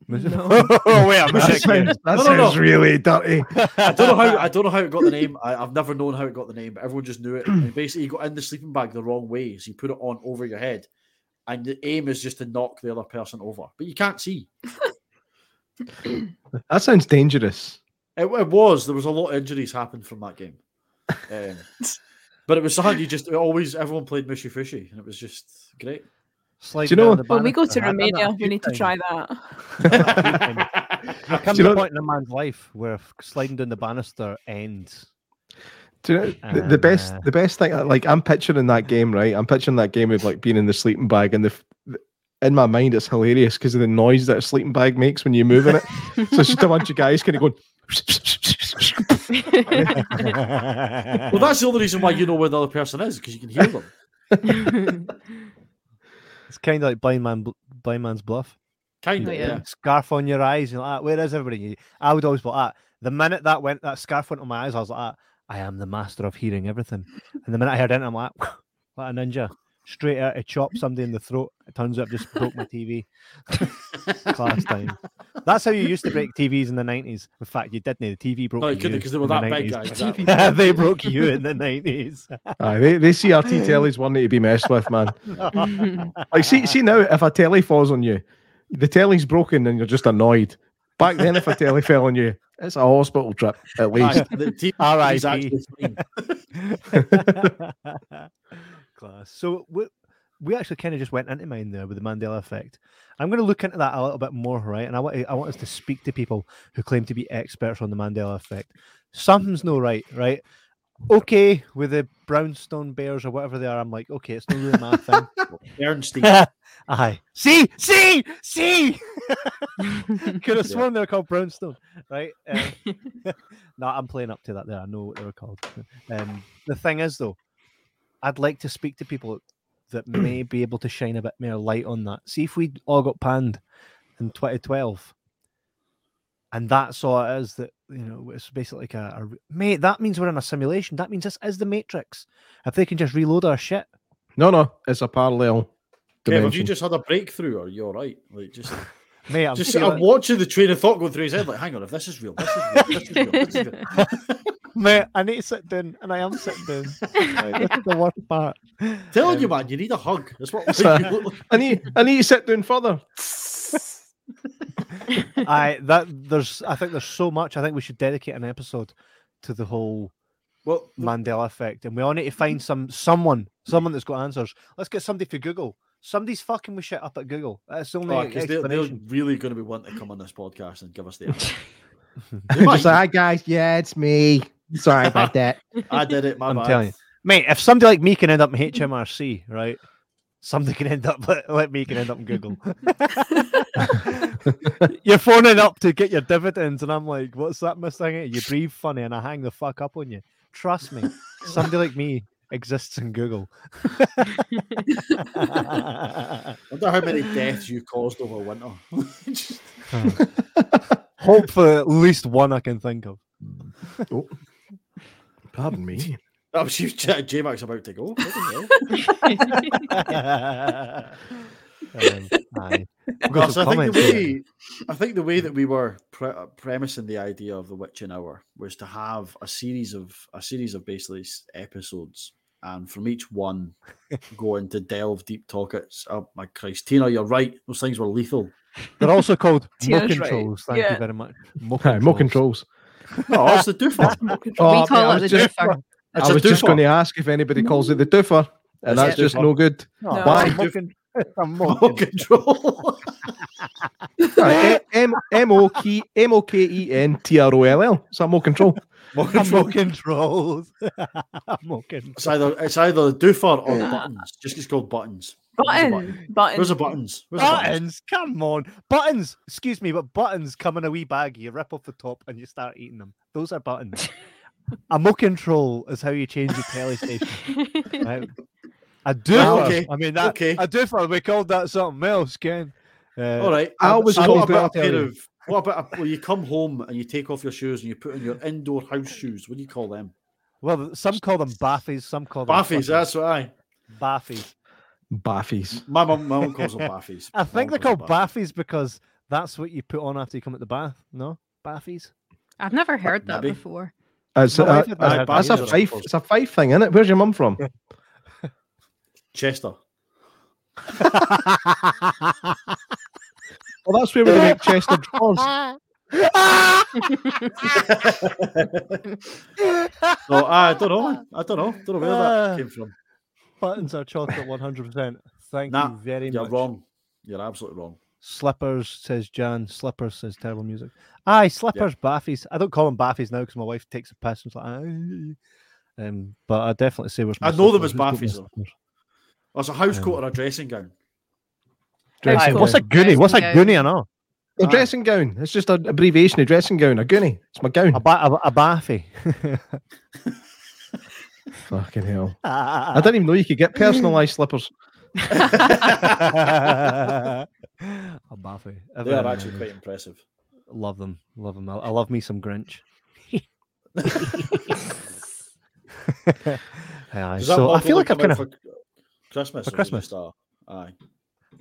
No. oh wait a That sounds, that No, no, sounds no. really dirty. I don't know how I don't know how it got the name. I, I've never known how it got the name, but everyone just knew it. And basically, you got in the sleeping bag the wrong way, so you put it on over your head, and the aim is just to knock the other person over, but you can't see. That sounds dangerous. It, it was there was a lot of injuries happened from that game, um, but it was something you just always everyone played mushy fishy, and it was just great. Sliding know- down the when we go to banister. I've done that a Romania, we need to try that. There comes Do you a know- point in a man's life where sliding down the banister ends. Do you know, the, the best Uh, the best thing like I'm picturing that game, right? I'm picturing that game of like being in the sleeping bag and the f- in my mind it's hilarious because of the noise that a sleeping bag makes when you move in it. so it's just a bunch of guys kind of going Well, that's the only reason why you know where the other person is because you can hear them. It's kind of like blind man, blind man's bluff. Kind of, yeah. yeah. Scarf on your eyes, you're like, "Ah, where is everybody? I would always put that. The minute that went, that scarf went on my eyes, I was like, "Ah, I am the master of hearing everything. And the minute I heard it, I'm like, what a ninja, straight out to chop somebody in the throat. It turns out I just broke my TV. Class time. That's how you used to break TVs in the 90s. In fact, you didn't. The TV broke No, you you couldn't because they were in the that big, guys. Exactly. they broke you in the 90s. Aye, they, they CRT tellies one to be messed with, man. Like see see now if a telly falls on you, the telly's broken and you're just annoyed. Back then if a telly fell on you, it's a hospital trip at least. Aye, the TV is R.I.P.. actually fine. Class. So we, we actually kind of just went into mine there with the Mandela effect. I'm going to look into that a little bit more, right? And I want I want us to speak to people who claim to be experts on the Mandela effect. Something's no right, right? Okay, with the brownstone bears or whatever they are, I'm like, okay, it's not really my thing. Bernstein. Aye. See, see, see. Could have Yeah. sworn they were called brownstone, right? Um, no, I'm playing up to that. There, I know what they were called. Um, the thing is, though, I'd like to speak to people that may be able to shine a bit more light on that. See if we all got panned in 2012, and that's all it is. That you know, it's basically like a, a mate. That means we're in a simulation. That means this is the Matrix. If they can just reload our shit, No, no, it's a parallel Kev, have you just had a breakthrough or are you all right? Like, just, mate, I'm just feeling- I'm watching the train of thought going through his head. Like, hang on, if this is real, this is real, this is real, this is real. Mate, I need to sit down, and I am sitting down. Right, this is the worst part. Telling you, Um, man, you need a hug. That's what So- you look like. I need I need to sit down further. I that there's I think there's so much. I think we should dedicate an episode to the whole Well, Mandela effect, and we all need to find some someone, someone that's got answers. Let's get somebody for Google. Somebody's fucking with shit up at Google. That's the only oh, 'cause they're, they're really going to be wanting to come on this podcast and give us the answer. They Just might. like, hi guys, yeah, it's me. Sorry about that. I did it, my I'm bad. telling you. Mate, if somebody like me can end up in HMRC, right? Somebody can end up like, like me can end up in Google. You're phoning up to get your dividends, and I'm like, "What's that missing? You breathe funny, and I hang the fuck up on you." Trust me, somebody like me exists in Google. I wonder how many deaths you caused over winter. Just- Hopefully, at least one I can think of. Oh. Pardon me. that was you, J Max, about to go. What the hell? um, aye. We've got Gus, some I think the comments here. way I think the way that we were pre- uh, premising the idea of the witching hour was to have a series of a series of basically episodes, and from each one go into delve deep topics. Oh my Christ, Tina, you're right. Those things were lethal. They're also called mo Tina's right. controls. Thank Yeah. you very much. Mo more controls. No, it's the doofer. Oh, we call mate, it the was just- doofer. It's I a was just going to ask if anybody calls it the doofer, and It's that's just doofer. no good. No, Why? it's a mo con- it's a mo control. Right, M M O K M O K E N T R O L L. Is that more control? Remote Mo control. controls. Mo controls. It's either it's either the doofer or the buttons. Just it's called buttons. Where's the Button. Button. Where's the buttons? Where's the buttons? Buttons, come on. Buttons, excuse me, but buttons come in a wee bag. You rip off the top and you start eating them. Those are buttons. a mo control is how you change your telly station. Right? A doofer. okay, I mean, that, okay. a doofer, we called that something else, Ken. Uh, All right. I always so called what about it- a I'll tell pair of what about a, well, you come home and you take off your shoes and you put on your indoor house shoes? What do you call them? Well, some call them baffies, some call them Baffies. That's what I. baffies. Baffies. My mum, my mum calls them baffies. I think they're called them baffies because that's what you put on after you come at the bath. No, baffies. I've never heard that Maybe. before. It's, My uh, uh, that that's a either, I fife. It's a fife thing, isn't it? Where's your mum from? Chester. Well, that's where we make Chester drawers. No, I don't know. I don't know. Don't know where Ah. that came from. Buttons are chocolate 100%. Thank Nah, you very much. You're wrong. You're absolutely wrong. Slippers says Jan. Slippers says terrible music. Aye, slippers, baffies. I don't call them baffies now because my wife takes a piss and like, "Aye." Um, but I definitely say where's my I know them as Who's Baffies, though. slippers? A house Um, coat or a dressing gown. Dressing Aye, what's a gown. goonie? What's a Dressing goonie? I know. A dressing gown. It's just an abbreviation of dressing gown. A goonie. It's my gown. A, ba- a, a baffy. Fucking hell. I didn't even know you could get personalised slippers. a baffy. They are actually quite impressive. Love them. Love them. I, I love me some Grinch. Aye, so I feel like I've kind of. for Christmas. for or is it Christmas? just Aye.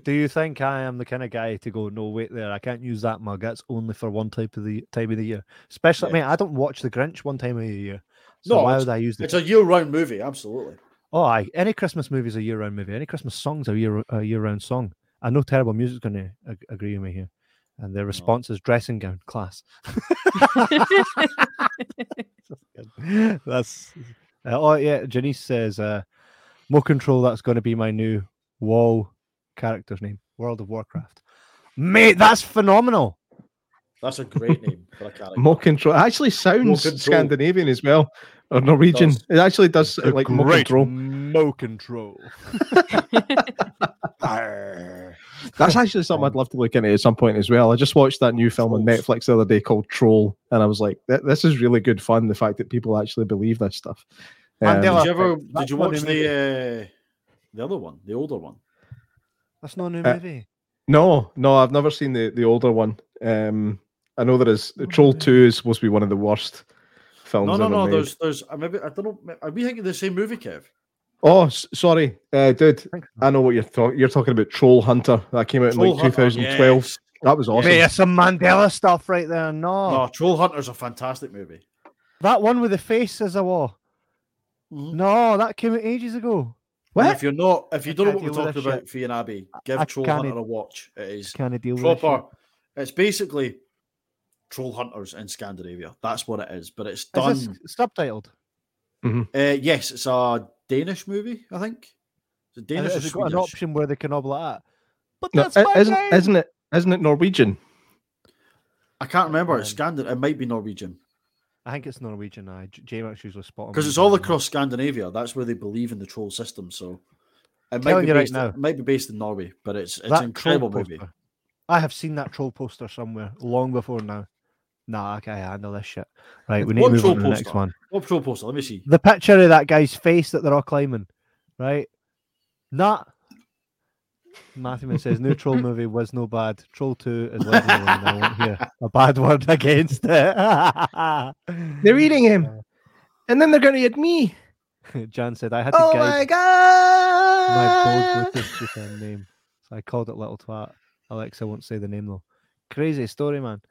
Do you think I am the kind of guy to go? No, wait there. I can't use that mug. That's only for one type of the time of the year. Especially, I mean, I don't watch the Grinch one time of the year. So No, why would I use the? It's a year-round movie, absolutely. Oh, aye. Any Christmas movie is a year-round movie. Any Christmas song's a year a year-round song. I know terrible music's going to ag- agree with me here. And their response is dressing gown class. That's uh, oh yeah. Janice says, uh, "Mo Control." That's going to be my new WoW character's name. World of Warcraft. Mate, that's phenomenal. That's a great name for a character. Mo control. It actually sounds Control. Scandinavian as well, or Norwegian. does. It actually does sound like Mo control. Mo Control. That's actually something I'd love to look into at some point as well. I just watched that new film on Netflix the other day called Troll, and I was like, "This is really good fun." The fact that people actually believe this stuff. Um, Did you ever? Did you watch the uh, the other one, the older one? That's not a new Uh, movie. no, no, I've never seen the the older one. Um, I know there is the Troll Two is supposed to be one of the worst films. No, no, ever no. made. There's, there's. Maybe I don't know. Are we thinking the same movie, Kev? Oh, s- sorry, uh, dude. I know what you're talking. You're talking about Troll Hunter that came out in Troll like Hunter, 2012. yes. That was awesome. Yeah, some Mandela stuff right there. No. No, Troll Hunter's a fantastic movie. That one with the face as a wall. Mhm. No, that came out ages ago. And If you're not, if you I don't know can't what we're deal with talking this about, Fee and Abby, give I Troll can't Hunter a watch. It is Kind of deal with this proper. It's basically troll hunters in Scandinavia. That's what it is. But it's done. Is this subtitled? Uh, yes, it's a Danish movie. I think. It's a Danish it- has it got an option where they can all like that? But No, that's i- my isn't name! isn't it isn't it Norwegian? I can't remember. It's Um, Scandin. It might be Norwegian I think it's Norwegian. I J-Max usually spot on because it's all across Scandinavia. That's where they believe in the troll system. So it might be you right based. now. it might be based in Norway, but it's it's That an incredible movie. I have seen that troll poster somewhere long before now. Nah, I can't handle this shit. Right, we need What to move troll on to the next one. What troll poster? Let me see. The picture of that guy's face that they're all climbing, right? Nah. Matthew says, new troll movie was no bad. Troll 2 is legendary, I won't hear a bad word against it. They're eating him, and then they're going to eat me. Jan said, I had to Oh guide my my god! bold British Japan name. So I called it Little Twat. Alexa won't say the name though. Crazy story, man.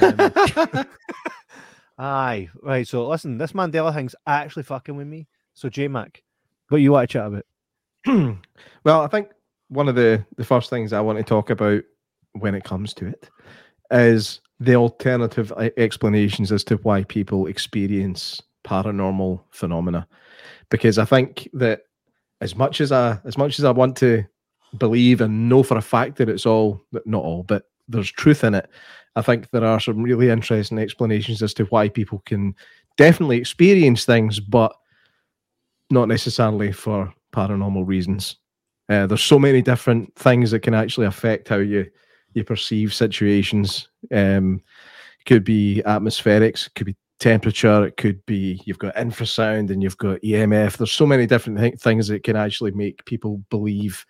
Um, aye, right. So listen, this Mandela thing's actually fucking with me. So J Mac, what you want to chat about? well, I think one of the the first things I want to talk about when it comes to it is the alternative explanations as to why people experience paranormal phenomena, because I think that as much as I as much as I want to believe and know for a fact that it's all not all, but there's truth in it. I think there are some really interesting explanations as to why people can definitely experience things, but not necessarily for paranormal reasons. Uh, there's so many different things that can actually affect how you you perceive situations. Um, could be atmospherics, could be temperature, it could be you've got infrasound and you've got EMF. There's so many different thi- things that can actually make people believe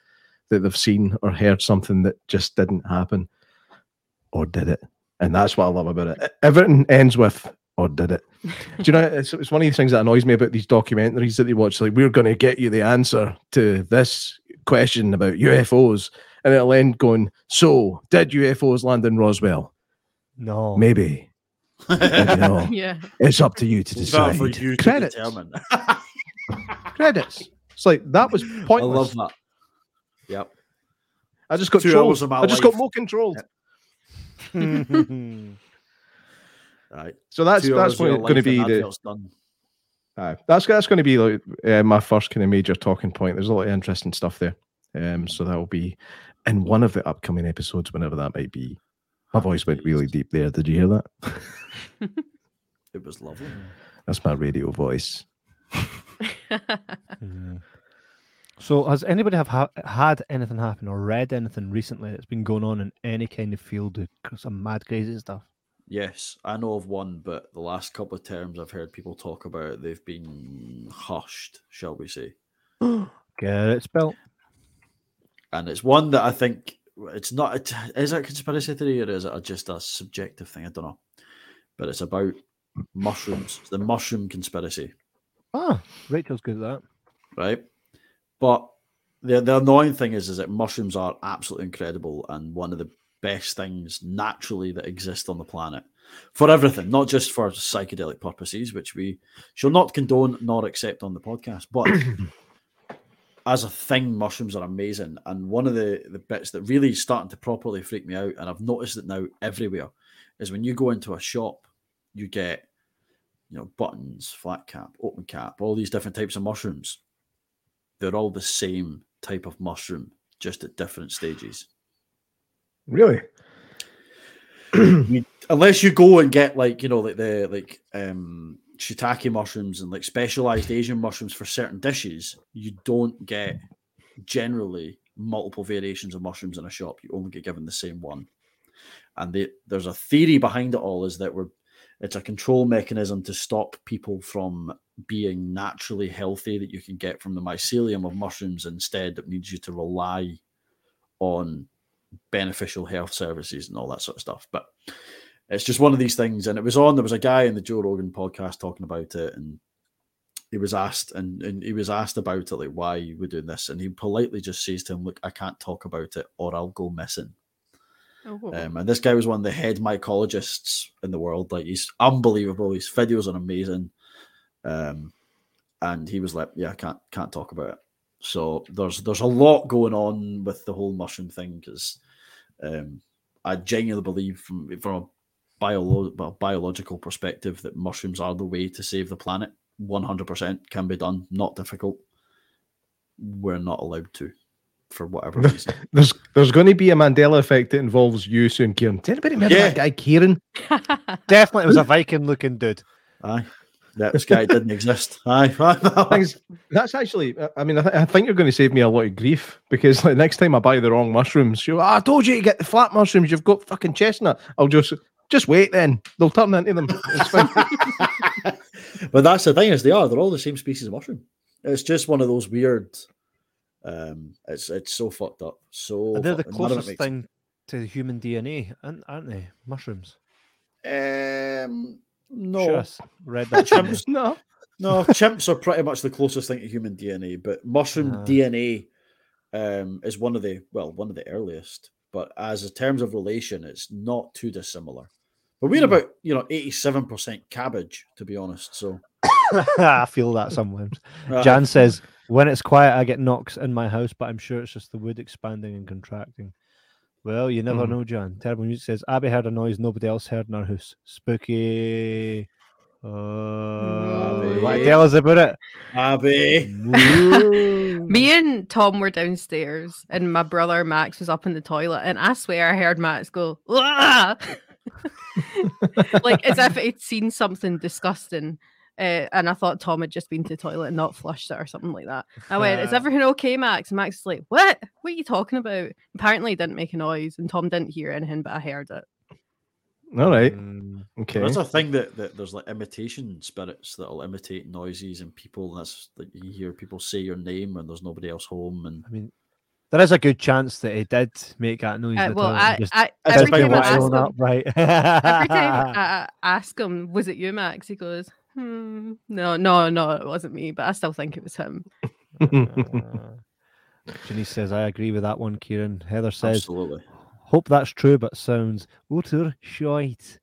that they've seen or heard something that just didn't happen, or did it? And that's what I love about it. Everything ends with or did it? Do you know? It's, it's one of these things that annoys me about these documentaries that they watch. Like, we're going to get you the answer to this question about UFOs, and it'll end going, "So, did UFOs land in Roswell? No, Maybe. you know, yeah. it's up to you to It's decide." for you to Credits. determine. Credits. It's like that was pointless. I love that. Yep. I just got Two trolled. hours of my I just got more controlled. Right. So that's Two that's going to be the. Aye. that's that's going to be like uh, my first kind of major talking point. There's a lot of interesting stuff there, um, so that will be in one of the upcoming episodes, whenever that might be. My voice went really deep there. Did you hear that? It was lovely. That's my radio voice. Mhm. So, has anybody have ha- had anything happen or read anything recently that's been going on in any kind of field of some mad crazy stuff? Yes, I know of one, but the last couple of terms I've heard people talk about, they've been hushed, shall we say. Get it spelt. And it's one that I think it's not. It, is it a conspiracy theory or is it a, just a subjective thing? I don't know. But it's about mushrooms. It's the mushroom conspiracy. Ah, Rachel's good at that. right? But the the annoying thing is, is that mushrooms are absolutely incredible and one of the best things naturally that exist on the planet for everything, not just for psychedelic purposes, which we shall not condone nor accept on the podcast, but. As a thing, mushrooms are amazing, and one of the, the bits that really is starting to properly freak me out, and I've noticed it now everywhere, is when you go into a shop, you get, you know, buttons, flat cap, open cap, all these different types of mushrooms they're all the same type of mushroom, just at different stages. Really? You- unless you go and get like you know like the like um shiitake mushrooms and like specialized Asian mushrooms for certain dishes, you don't get generally multiple variations of mushrooms in a shop. You only get given the same one. And they, there's a theory behind it all is that we're it's a control mechanism to stop people from being naturally healthy that you can get from the mycelium of mushrooms instead that needs you to rely on beneficial health services and all that sort of stuff. But it's just one of these things. And it was on, there was a guy in the Joe Rogan podcast talking about it, and he was asked, and, and he was asked about it, like why we're doing this. And he politely just says to him, Look, I can't talk about it or I'll go missing. Um, and this guy was one of the head mycologists in the world. Like he's unbelievable. His videos are amazing. Um, and he was like, "Yeah, can't can't talk about it." So there's there's a lot going on with the whole mushroom thing because um, I genuinely believe from from a biological perspective that mushrooms are the way to save the planet. One hundred percent can be done. Not difficult. We're not allowed to, for whatever reason. There's there's going to be a Mandela effect that involves you soon, Kieran. Did anybody remember Yeah. that guy, Kieran? Definitely, it was a Viking looking dude. Aye. That this guy didn't exist. Aye. aye. That's actually, I- I mean, I, th- I think you're going to save me a lot of grief because like next time I buy the wrong mushrooms, you, "Ah, I told you to get the flat mushrooms. You've got fucking chestnut. I'll just just wait. Then they'll turn into them. It's fine. but that's the thing is they are they're all the same species of mushroom. It's just one of those weird. Um, it's it's so fucked up. So And they're the fucked- none of it closest makes thing to human DNA, aren't, aren't they? Mushrooms. Um, no, Sure, I s- read that. chimps. no, No, chimps are pretty much the closest thing to human DNA, but mushroom Ah. DNA um, is one of the well, one of the earliest. But as in terms of relation, it's not too dissimilar. But we're Hmm. about you know eighty-seven percent cabbage, to be honest. So I feel that sometimes. uh, Jan says, when it's quiet, I get knocks in my house, but I'm sure it's just the wood expanding and contracting. Well, you never Mhm. know, John. Terrible music says, Abby heard a noise nobody else heard in our house. Spooky. Uh, you want Abby. to tell us about it? Abby. Me and Tom were downstairs, and my brother Max was up in the toilet, and I swear I heard Max go, like as if he'd seen something disgusting. Uh, and I thought Tom had just been to the toilet and not flushed it or something like that. I went, "Is everything okay, Max?" And Max is like, "What? What are you talking about?" Apparently, he didn't make a noise, and Tom didn't hear anything, but I heard it. all right, Mm, okay. That's a thing that, that there's like imitation spirits that'll imitate noises and people. And that's like you hear people say your name when there's nobody else home, and I mean, there is a good chance that he did make that noise. Uh, well, toilet I, just I every time I ask him, up, right? every time I ask him, was it you, Max? He goes, hmm, no, no, no, it wasn't me, but I still think it was him. Uh, Janice says, I agree with that one, Kieran. Heather says, absolutely. hope that's true, but sounds utter shite.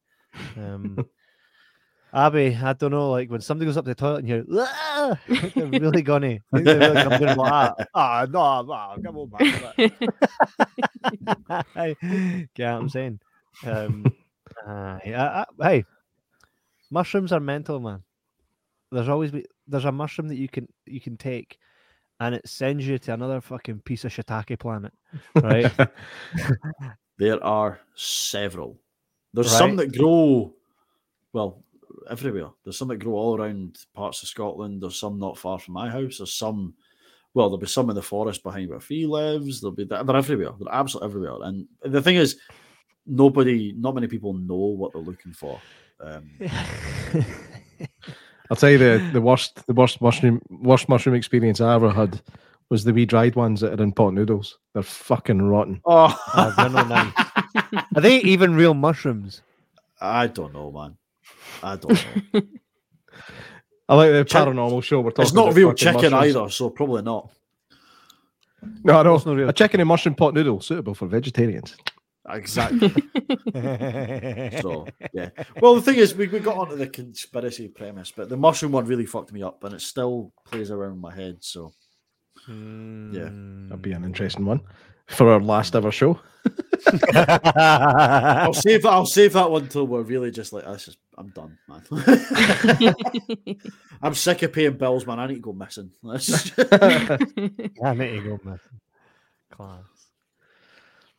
Um, Abby, I don't know, like when somebody goes up to the toilet and you're "Ah!" they're really gonna, I think they're really gonna like that. Ah, no, no, come on back. Get what I'm saying? Um, uh, yeah, I- hey, mushrooms are mental, man. There's always be, there's a mushroom that you can you can take, and it sends you to another fucking piece of shiitake planet, right? There are several. There's some that grow. Well, everywhere. There's some that grow all around parts of Scotland. There's some not far from my house. There's some, well, there'll be some in the forest behind where Fee lives. There'll be they're everywhere. They're absolutely everywhere. And the thing is, nobody, not many people know what they're looking for. Um, I'll tell you the, the worst the worst mushroom worst mushroom experience I ever had was the wee dried ones that are in pot noodles. They're fucking rotten. oh, Oh, they're no nice. Are they even real mushrooms? I don't know, man. I don't know. I like the Chick- paranormal show. We're talking. it's not about real fucking chicken mushrooms. either, so probably not. No, I know. It's not real a chicken and mushroom pot noodle suitable for vegetarians. Exactly. So yeah. Well, the thing is, we, we got onto the conspiracy premise, but the mushroom one really fucked me up, and it still plays around my head. So yeah. That'd be an interesting one for our last ever show. I'll save that. I'll save that one till we're really just like, this is, I'm done, man. I'm sick of paying bills, man. I need to go missing. I need to go, man. Class.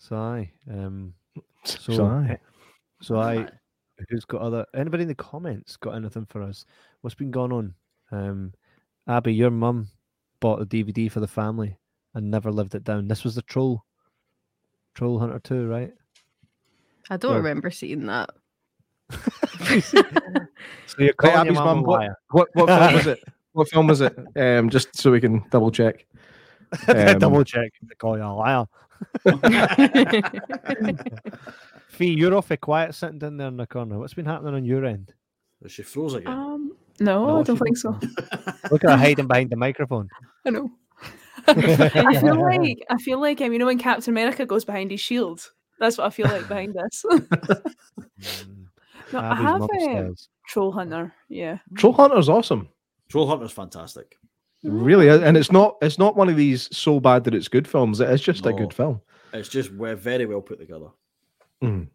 So I, um, so, So aye. eh, so I, who's got other? Anybody in the comments got anything for us? What's been going on? Um, Abby, your mum bought a DVD for the family and never lived it down. This was the troll, Troll Hunter Two, right? I don't Well- remember seeing that. So you're calling your Abby's mum mum, a what, liar? what what film was it? What film was it? Um, just so we can double check. Um, Double check. They call you a liar. Fee, you're off a quiet sitting down there in the corner. What's been happening on your end? she froze again. Um, no, No, I don't think so. Look at her hiding behind the microphone. I know. I feel like I feel like um, you know when Captain America goes behind his shield. That's what I feel like behind this. Mm, no, I have mum um. Troll Hunter. Yeah. Troll Hunter's awesome. Troll Hunter's fantastic. It really. And it's not it's not one of these so bad that it's good films. It is just a good film. It's just we're very well put together. Mm.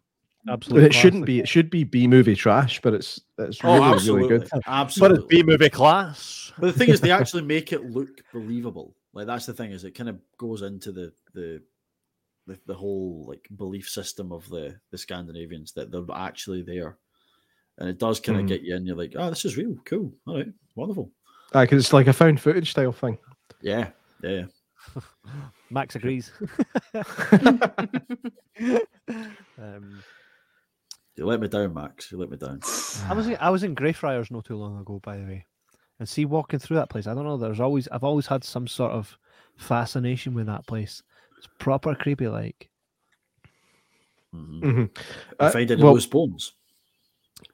Absolutely. it shouldn't be. It should be B movie trash, but it's it's really, really absolutely, good. Absolutely. But it's B movie class. But the thing is, they actually make it look believable. Like that's the thing is, it kind of goes into the the the, the whole like belief system of the the Scandinavians that they're actually there, and it does kind of Mhm. get you in. You're like, oh, this is real, cool, all right, wonderful. Because it's like a found footage style thing. Yeah, yeah. Max agrees. um, You let me down, Max. You let me down. I was in, I was in Greyfriars not too long ago, by the way, and see walking through that place. I don't know. There's always I've always had some sort of fascination with that place. It's proper creepy, like. Mhm. Mhm. You Uh, find any well- loose bones?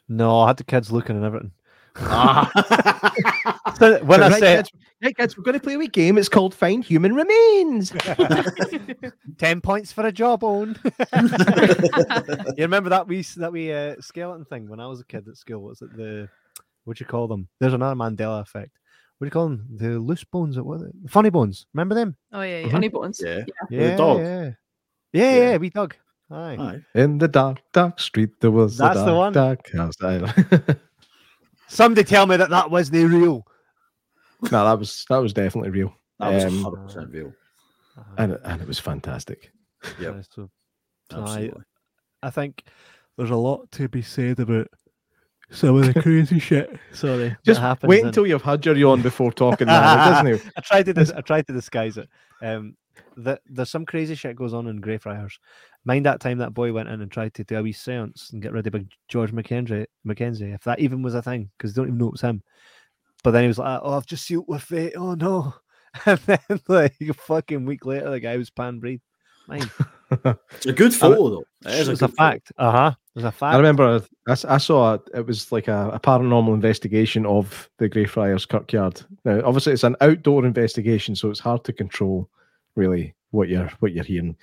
No, I had the kids looking and everything. Ah. So when I right, say kids, right, kids, we're going to play a wee game. It's called Find Human Remains. ten points for a job on. you remember that we that we uh, skeleton thing when I was a kid at school? Was it the what do you call them? There's another Mandela effect. What do you call them? The loose bones. What? The funny bones. Remember them? Oh yeah, yeah. Funny bones. yeah. Yeah, the dog. Yeah, yeah, Yeah. yeah. We dog. Aye. Aye. In the dark, dark street, there was That's a the dark, one. dark house. I- Somebody tell me that that was the real. no, that was that was definitely real, That was Um, 100% real. and it- and it was fantastic. Yep. Aye, so, so I, Absolutely. I think there's a lot to be said about some of the crazy shit. Sorry, that Just happens wait in- until you've had your yawn before talking. Man. It doesn't. I tried to dis- I tried to disguise it. Um, the, there's some crazy shit goes on in Greyfriars. Mind that time that boy went in and tried to do a wee seance and get rid of big George McKenzie, Mackenzie, if that even was a thing, because they don't even know it was him. But then he was like, "Oh, I've just sealed with fate. Oh no!" And then like a fucking week later, the guy was pan breathe. Mine. It's a good photo, though. It is It's a, a fact. Uh huh. There's a fact. I remember I saw it, it was like a, a paranormal investigation of the Greyfriars Kirkyard. Now, obviously, it's an outdoor investigation, so it's hard to control really what you're what you're hearing.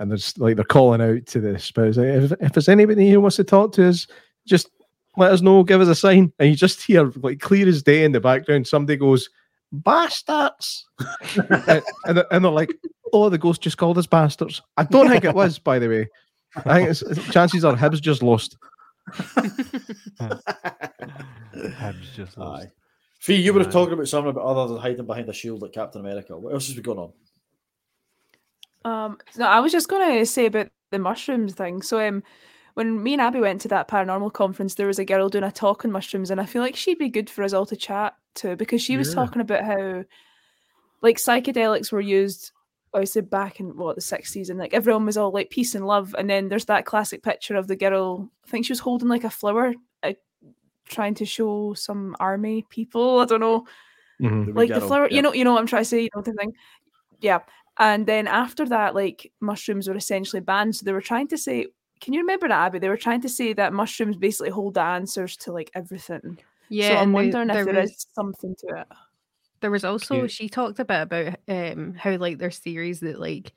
And there's like they're calling out to the spouse, like, if, if there's anybody who wants to talk to us, just let us know, give us a sign. And you just hear like clear as day in the background, somebody goes, bastards. and, and they're, and they're like, oh, the ghost just called us bastards. I don't think it was, by the way. I think it's, it's- chances are Hibs just lost. Habs just lost. Aye. Fee, you were Aye. talking about something about other than hiding behind a shield like Captain America. What else has been going on? Um, no, I was just going to say about the mushrooms thing. So, um, when me and Abby went to that paranormal conference, there was a girl doing a talk on mushrooms, and I feel like she'd be good for us all to chat to because she was Yeah. talking about how like psychedelics were used I said back in what the 60s and like everyone was all like peace and love and then there's that classic picture of the girl i think she was holding like a flower uh, trying to show some army people i don't know Mhm. Like the girl, flower yeah. you know you know what i'm trying to say you know the thing yeah and then after that like mushrooms were essentially banned so they were trying to say can you remember that abby they were trying to say that mushrooms basically hold the answers to like everything Yeah, so i'm and they- wondering there if there was- is something to it There was also Cute. she talked a bit about um how like there's theories that like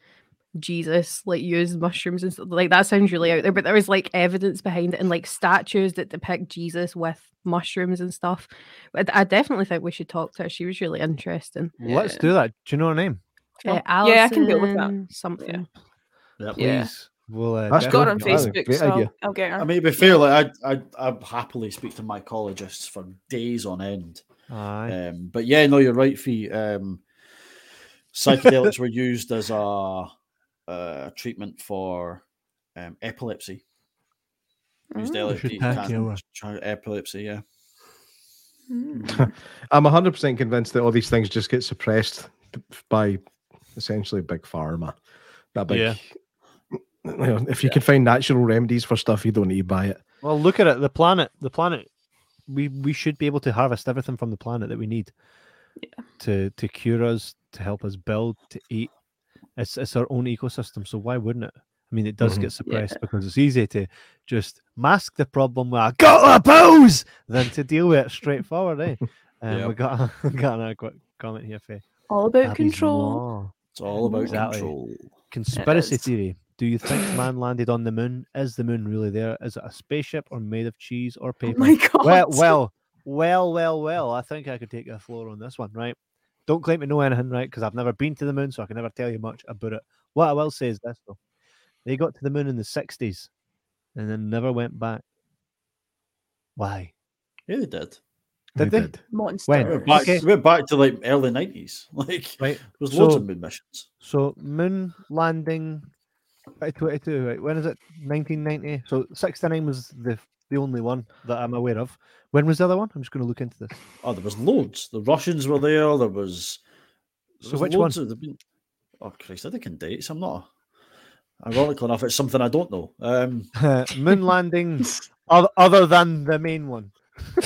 Jesus like used mushrooms and stuff. like that sounds really out there, but there was like evidence behind it and like statues that depict Jesus with mushrooms and stuff. But I definitely think we should talk to her. She was really interesting. Let's Yeah. do that. Do you know her name? Uh, Yeah, I can deal with that. Something. Yeah. Yeah. Please. We'll, uh, That's I've got her on cool. That's a facebook so I'll, idea. I'll get her I mean, to be fair, like I, I, I happily speak to mycologists for days on end. Aye. Um, but yeah, no, you're right, Fee. Um, psychedelics were used as a, a treatment for um, epilepsy. Used Mm. LSD, should can- take you, uh, try- epilepsy, yeah. Mm. I'm 100% convinced that all these things just get suppressed by essentially big pharma. That big. Yeah. You know, if you can find natural remedies for stuff, you don't need to buy it. Well, look at it. The planet. The planet. We we should be able to harvest everything from the planet that we need. To to cure us, to help us build, to eat. It's it's our own ecosystem. So why wouldn't it? I mean, it does Mhm. get suppressed because it's easy to just mask the problem with a got a pose than to deal with it straightforward. Eh? Um, Yep. We got got another quick comment here, Faye. all about Abby's control law. It's all about Exactly. control. Conspiracy theory. Do you think man landed on the moon? Is the moon really there? Is it a spaceship or made of cheese or oh paper? my god well, well, well, well, well. I think I could take a floor on this one, right? Don't claim to know anything, right? Because I've never been to the moon, so I can never tell you much about it. What I will say is this, though: they got to the moon in the '60s and then never went back. Why? Yeah, they did. Did They they? monster When? We went back, Okay. we went back to like early 90s. Like, Right. there was loads of moon missions. So moon landing, 2022. Right? When is it? 1990. So 69 was the the only one that I'm aware of. When was the other one? I'm just going to look into this. Oh, there was loads. The Russians were there. There was. there So was which one? loads of- there've been- Oh, Christ, I can dates. I'm not. Ironically enough, it's something I don't know. Um, moon landing, other, other than the main one.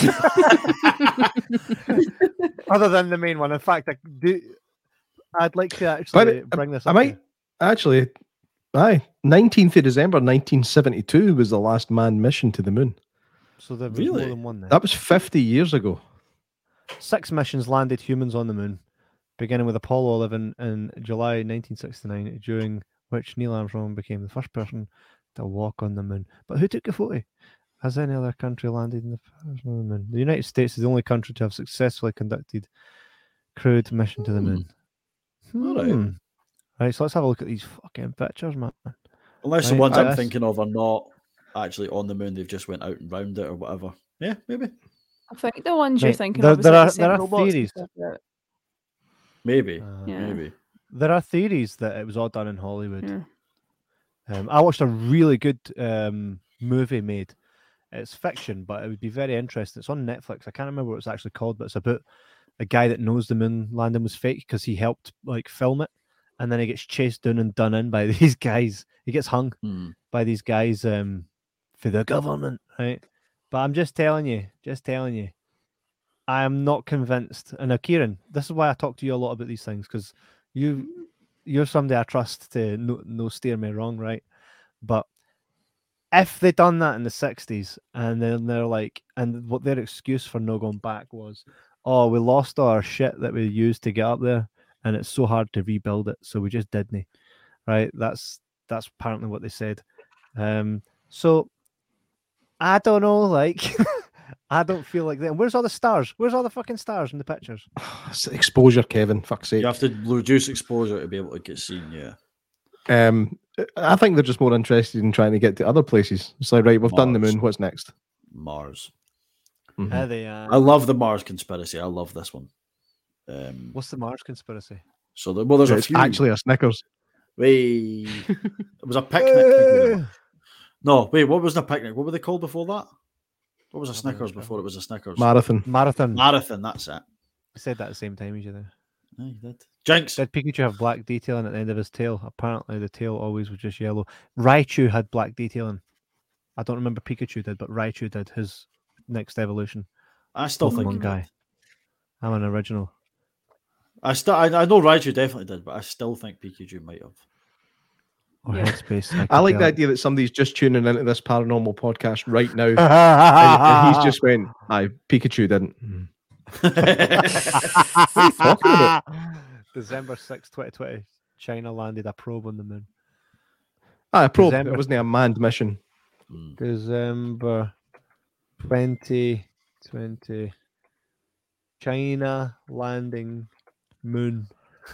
other than the main one. In fact, I do. I'd like to actually uh, bring this. Up. I up might- here. Actually, aye, 19th of December 1972 was the last manned mission to the moon. So there was Really? more than one. Then. That was 50 years ago. Six missions landed humans on the moon, beginning with Apollo 11 in July 1969, during which Neil Armstrong became the first person to walk on the moon. But who took the photo? Has any other country landed in the person on the moon? The United States is the only country to have successfully conducted crewed mission to the moon. Alright. Hmm. Right, so let's have a look at these fucking pictures, man. unless the ones I I'm guess. thinking of are not actually on the moon, they've just went out and round it or whatever. Yeah, maybe. I think the ones you're thinking there- of is there like are- the there are robots and theories. Maybe. Uh, Yeah. Maybe. There are theories that it was all done in Hollywood. Yeah. Um, I watched a really good um, movie made. It's fiction, but it would be very interesting. It's on Netflix. I can't remember what it's actually called, but it's about a guy that knows the moon landing was fake because he helped like film it, and then he gets chased down and done in by these guys. He gets hung Hmm. by these guys um, for the government, right? But I'm just telling you, just telling you, I am not convinced. And now, Kieran, this is why I talk to you a lot about these things because you, you're somebody I trust to no, no steer me wrong, right? But if they done that in the 60s and then they're like, and what their excuse for no going back was, oh, we lost all our shit that we used to get up there, and it's so hard to rebuild it, so we just didn't. Right? That's that's apparently what they said. Um, so I don't know, like I don't feel like that. Where's all the stars? Where's all the fucking stars in the pictures? Exposure, Kevin. Fuck's sake. You have to reduce exposure to be able to get seen, yeah. Um, I think they're just more interested in trying to get to other places. It's like, right, we've done the moon. What's next? Mars. Mhm. Are they? Uh, I love the Mars conspiracy. I love this one. Um, what's the Mars conspiracy? so the, well, there's a few. actually a Snickers. Way. it was a picnic. No, wait, what was the picnic? What were they called before that? What was a Snickers before it was a Snickers? Marathon. Marathon. Marathon, that's it. I said that at the same time as you there. Yeah, you did. Jinx. Did Pikachu have black detailing at the end of his tail? Apparently, the tail always was just yellow. Raichu had black detailing. I don't remember Pikachu did, but Raichu did his next evolution. I still Pokemon think he guy. did. I'm an original. I still, I, I know Raichu definitely did, but I still think Pikachu might have. Or Yeah. Headspace. I like the psychedelic. idea that somebody's just tuning into this paranormal podcast right now. and, and he's just went, "I Pikachu didn't." Mm. What are you talking about? December sixth, 2020. China landed a probe on the moon. Ah, a probe. December. It wasn't a manned mission. Mm. December 2020. China landing moon.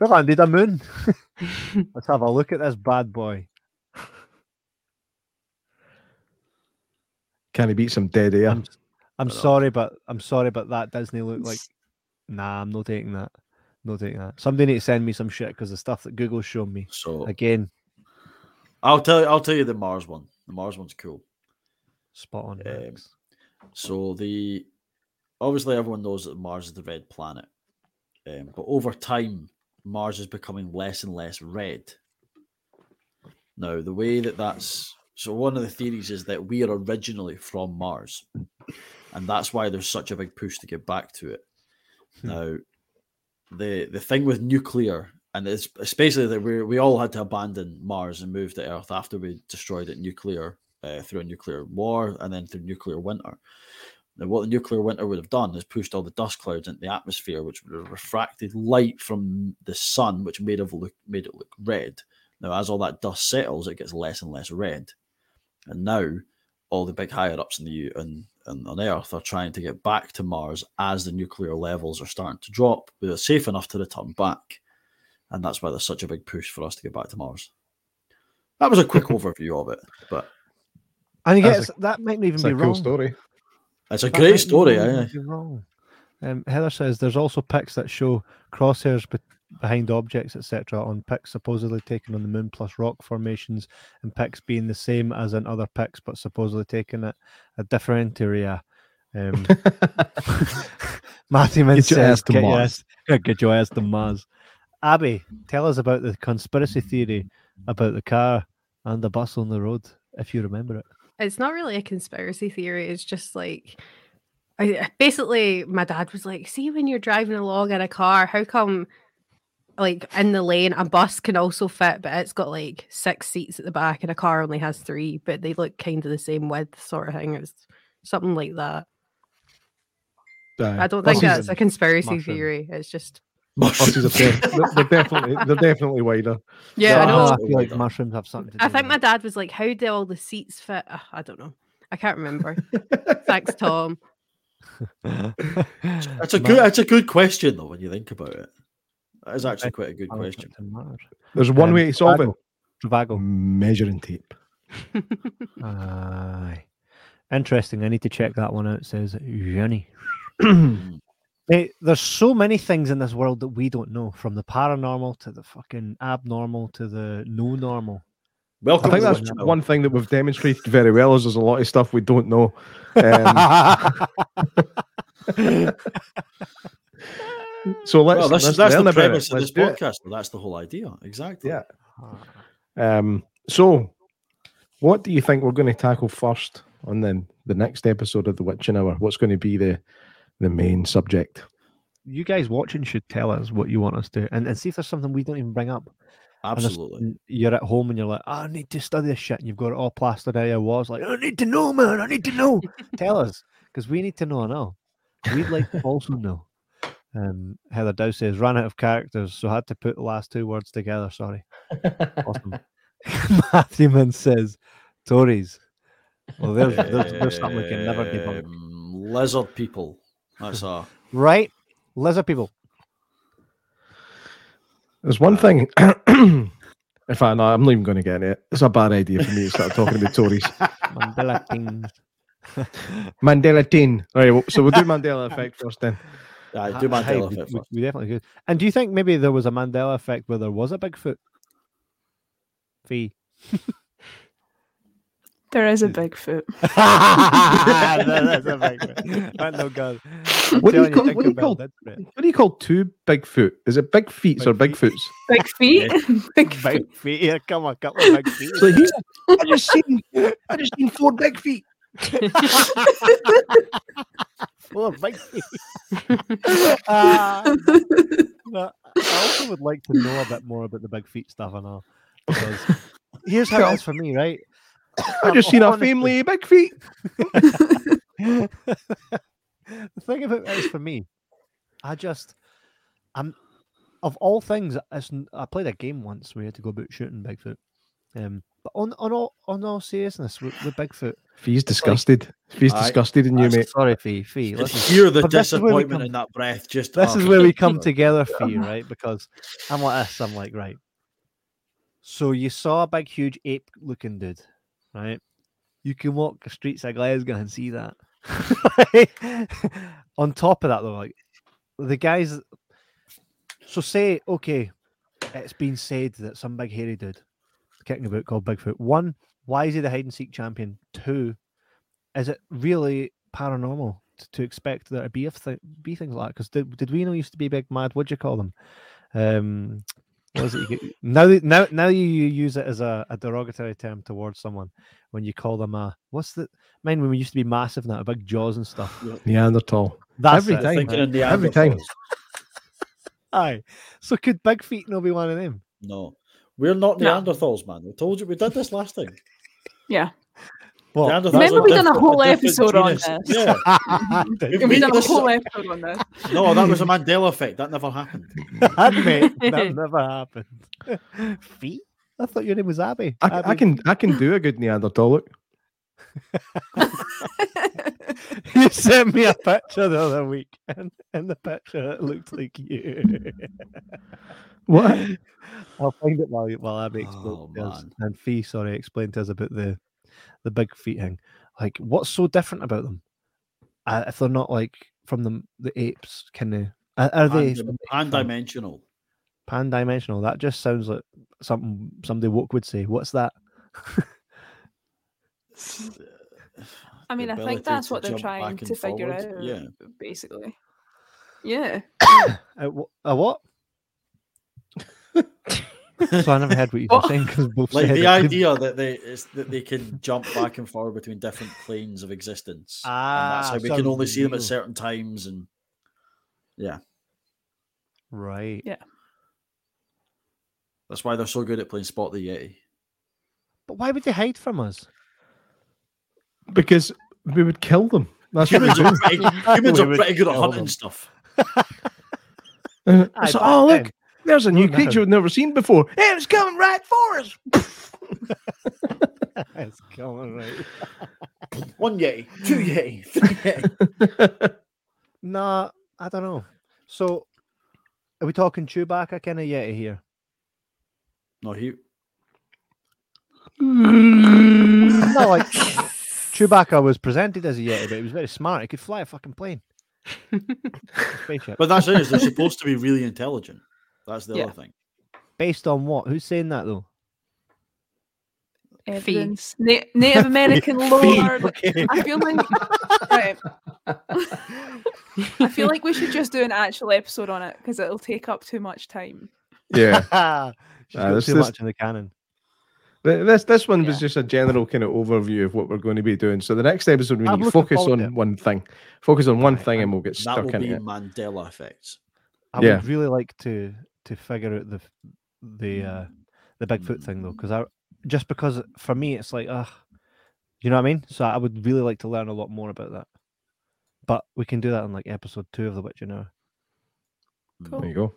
they landed a moon. Let's have a look at this bad boy. Can he beat some dead air? I'm, I'm sorry, but I'm sorry, but that Disney look like. Nah, I'm not taking that. No taking that. Somebody need to send me some shit because the stuff that Google's shown me So again, I'll tell you, I'll tell you the Mars one. The Mars one's cool. spot on. Um, So the obviously everyone knows that Mars is the red planet, um, but over time Mars is becoming less and less red. Now the way that that's so one of the theories is that we are originally from Mars, and that's why there's such a big push to get back to it. Hmm. Now, the the thing with nuclear and it's especially that we we all had to abandon Mars and move to Earth after we destroyed it nuclear uh, through a nuclear war and then through nuclear winter. Now, what the nuclear winter would have done is pushed all the dust clouds into the atmosphere, which would have refracted light from the sun, which made it look made it look red. Now, as all that dust settles, it gets less and less red, and now all the big higher ups in the U- on, on, on Earth are trying to get back to Mars as the nuclear levels are starting to drop, but it's safe enough to return back, and that's why there's such a big push for us to get back to Mars. That was a quick overview of it, but And you That's that might not even It's be a cool wrong. story. it's a That great story. not even wrong. Um, Heather says there's also pics that show crosshairs be- behind objects, etc., on pics supposedly taken on the moon, plus rock formations, and pics being the same as in other pics, but supposedly taken at a different area. Um, Matthew Min Get your says, ass to "Get your Mars." ass- get your ass to Mars." Abby, tell us about the conspiracy theory about the car and the bus on the road, if you remember it. it's not really a conspiracy theory. It's just like, I basically my dad was like, "See, when you're driving along in a car, how come, like in the lane, a bus can also fit, but it's got like six seats at the back, and a car only has three, but they look kind of the same width, sort of thing. It's something like that. Aye. I don't think that's a conspiracy mushroom. theory. It's just Buses are def- they're, they're definitely they're definitely wider. yeah, I know. I Oh, feel like mushrooms have something to do I think it. my dad was like, "How do all the seats fit?" Ugh, I don't know. I can't remember. Thanks, Tom. That's a good. That's a good question, though, when you think about it. That is actually quite a good question. There's one Um, way to solve it: Travago. measuring tape. Aye. Interesting. I need to check that one out. Says Jenny. Mm. Mate, there's so many things in this world that we don't know, from the paranormal to the fucking abnormal to the no normal. Welcome. I think that's channel. one thing that we've demonstrated very well is there's a lot of stuff we don't know. Um, so let's, Well, that's, let's that's learn the about it. premise of Let's this podcast. though. That's the whole idea. Exactly. Yeah. Um, so, what do you think we're going to tackle first on the, the next episode of the Witching Hour? What's going to be the the main subject? you guys watching should tell us what you want us to, and, and see if there's something we don't even bring up. Absolutely. You're at home and you're like, "Oh, I need to study this shit, and you've got it all plastered out of your walls. Like, I need to know, man. I need to know. Tell us, because we need to know now. We'd like to also know. Um, Heather Dow says, ran out of characters, so had to put the last two words together. Sorry. Awesome. Matthew Man says, Tories. Well, there's, there's, there's something we can never debunk. Um, lizard people. That's a. Right? Lizard people. There's one thing. in fact, no, I'm not even going to get it. It's a bad idea for me to start talking about Tories. Mandela things. Mandela Teen. Right, well, so we'll do Mandela Effect first then. I do hi, Mandela we, effect we- we definitely could. And do you think maybe there was a Mandela effect where there was a Bigfoot? Fee. There is a Bigfoot. That- That's a big one. That no good. I'm What do you telling call- what do you call- did for. What do you call two Bigfoot? Is it big feet or Big Bigfoots? Big feet. Big feet. Big feet. Yeah, come on, couple of big feet. So he's, I just seen, I just seen four big feet. Four big feet. Ah, but I also would like to know a bit more about the big feet stuff and all. Because here's how it is for me, right? I just seen a family big feet. the thing about it is for me, I just, I'm, of all things, I played a game once where you had to go about shooting Bigfoot. Um, but on on all on all seriousness, with, with Bigfoot, Fee's disgusted. Fee's Aye. disgusted in you, That's- mate. sorry, Fee, Fee, You listen, hear the but this is where we disappointment come- in that breath. Just this oh, is where we come God. together, Fee, right? Because I'm like this, I'm like right. So you saw a big, huge ape-looking dude, right? You can walk the streets of Glasgow and see that. On top of that, though, like the guys. So say, okay, it's been said that some big hairy dude kicking about called Bigfoot. One, why is he the hide and seek champion? Two, is it really paranormal to, to expect there to be a th- be things like that? Because did, did we know used to be big mad? What'd you call them? Um, what was it? You get, now, now, now you use it as a, a derogatory term towards someone when you call them a what's the? Mine when we used to be massive now, big jaws and stuff. Neanderthal. That's Every it, time. Thinking right? in the Every time. Aye. So could Big Feet not be one of them? No, we're not No. Neanderthals, man. We told you we did this last time. Yeah. What? Neanderthals Remember are we done a whole different episode on this. Yeah, that We've done a this- whole episode on this. no, that was a Mandela effect. That never happened. mate, that never happened. Feet? I thought your name was Abby. I, I can I can do a good Neanderthal look. You sent me a picture the other week, and in the picture it looked like you. What? I'll find it while while Abby explains Oh, us. And Fee, sorry, explained to us about the the big feet thing. Like, what's so different about them? Uh, if they're not like from the the apes, can they? Are, are they Pan- Pan-dimensional. pan dimensional? That just sounds like something somebody woke would say. What's that? I mean, I think that's what they're trying to figure forward, out. yeah. Basically. Yeah. A, wh- a what? so I never heard what you were saying because both Like the idea that they is that they can jump back and forward between different planes of existence. and that's Ah, how we can sounds only see them at certain times and yeah. Right. Yeah. That's why they're so good at playing Spot the Yeti. But why would they hide from us? Because we would kill them. That's Humans do. are pretty, humans are pretty good at hunting them. stuff. Uh, so, oh look, then. there's a new Oh, no. creature we've never seen before. Hey, it's coming right for us. it's coming right. One Yeti, two Yeti, three Yeti. Nah, I don't know. So, are we talking Chewbacca kind of Yeti here? No, he No, like Chewbacca was presented as a Yeti, but he was very smart. He could fly a fucking plane. But that's it, is they're supposed to be really intelligent. That's the Yeah. other thing. Based on what? Who's saying that though? Evidence. Na- Native American lore. okay. I feel like right. I feel like we should just do an actual episode on it because it'll take up too much time. yeah. She's Ah, got this- too this- much in the canon. Th- This this one was just a general kind of overview of what we're going to be doing. So the next episode we I'm need to focus forward to on one thing. Focus on one Aye, thing, and and we'll get That stuck will into be it. Mandela effects. I Yeah. would really like to to figure out the the uh the Bigfoot thing though, because I just because for me it's like uh you know what I mean? So I would really like to learn a lot more about that. But we can do that in like episode two of the Witching Hour. Cool. There you go.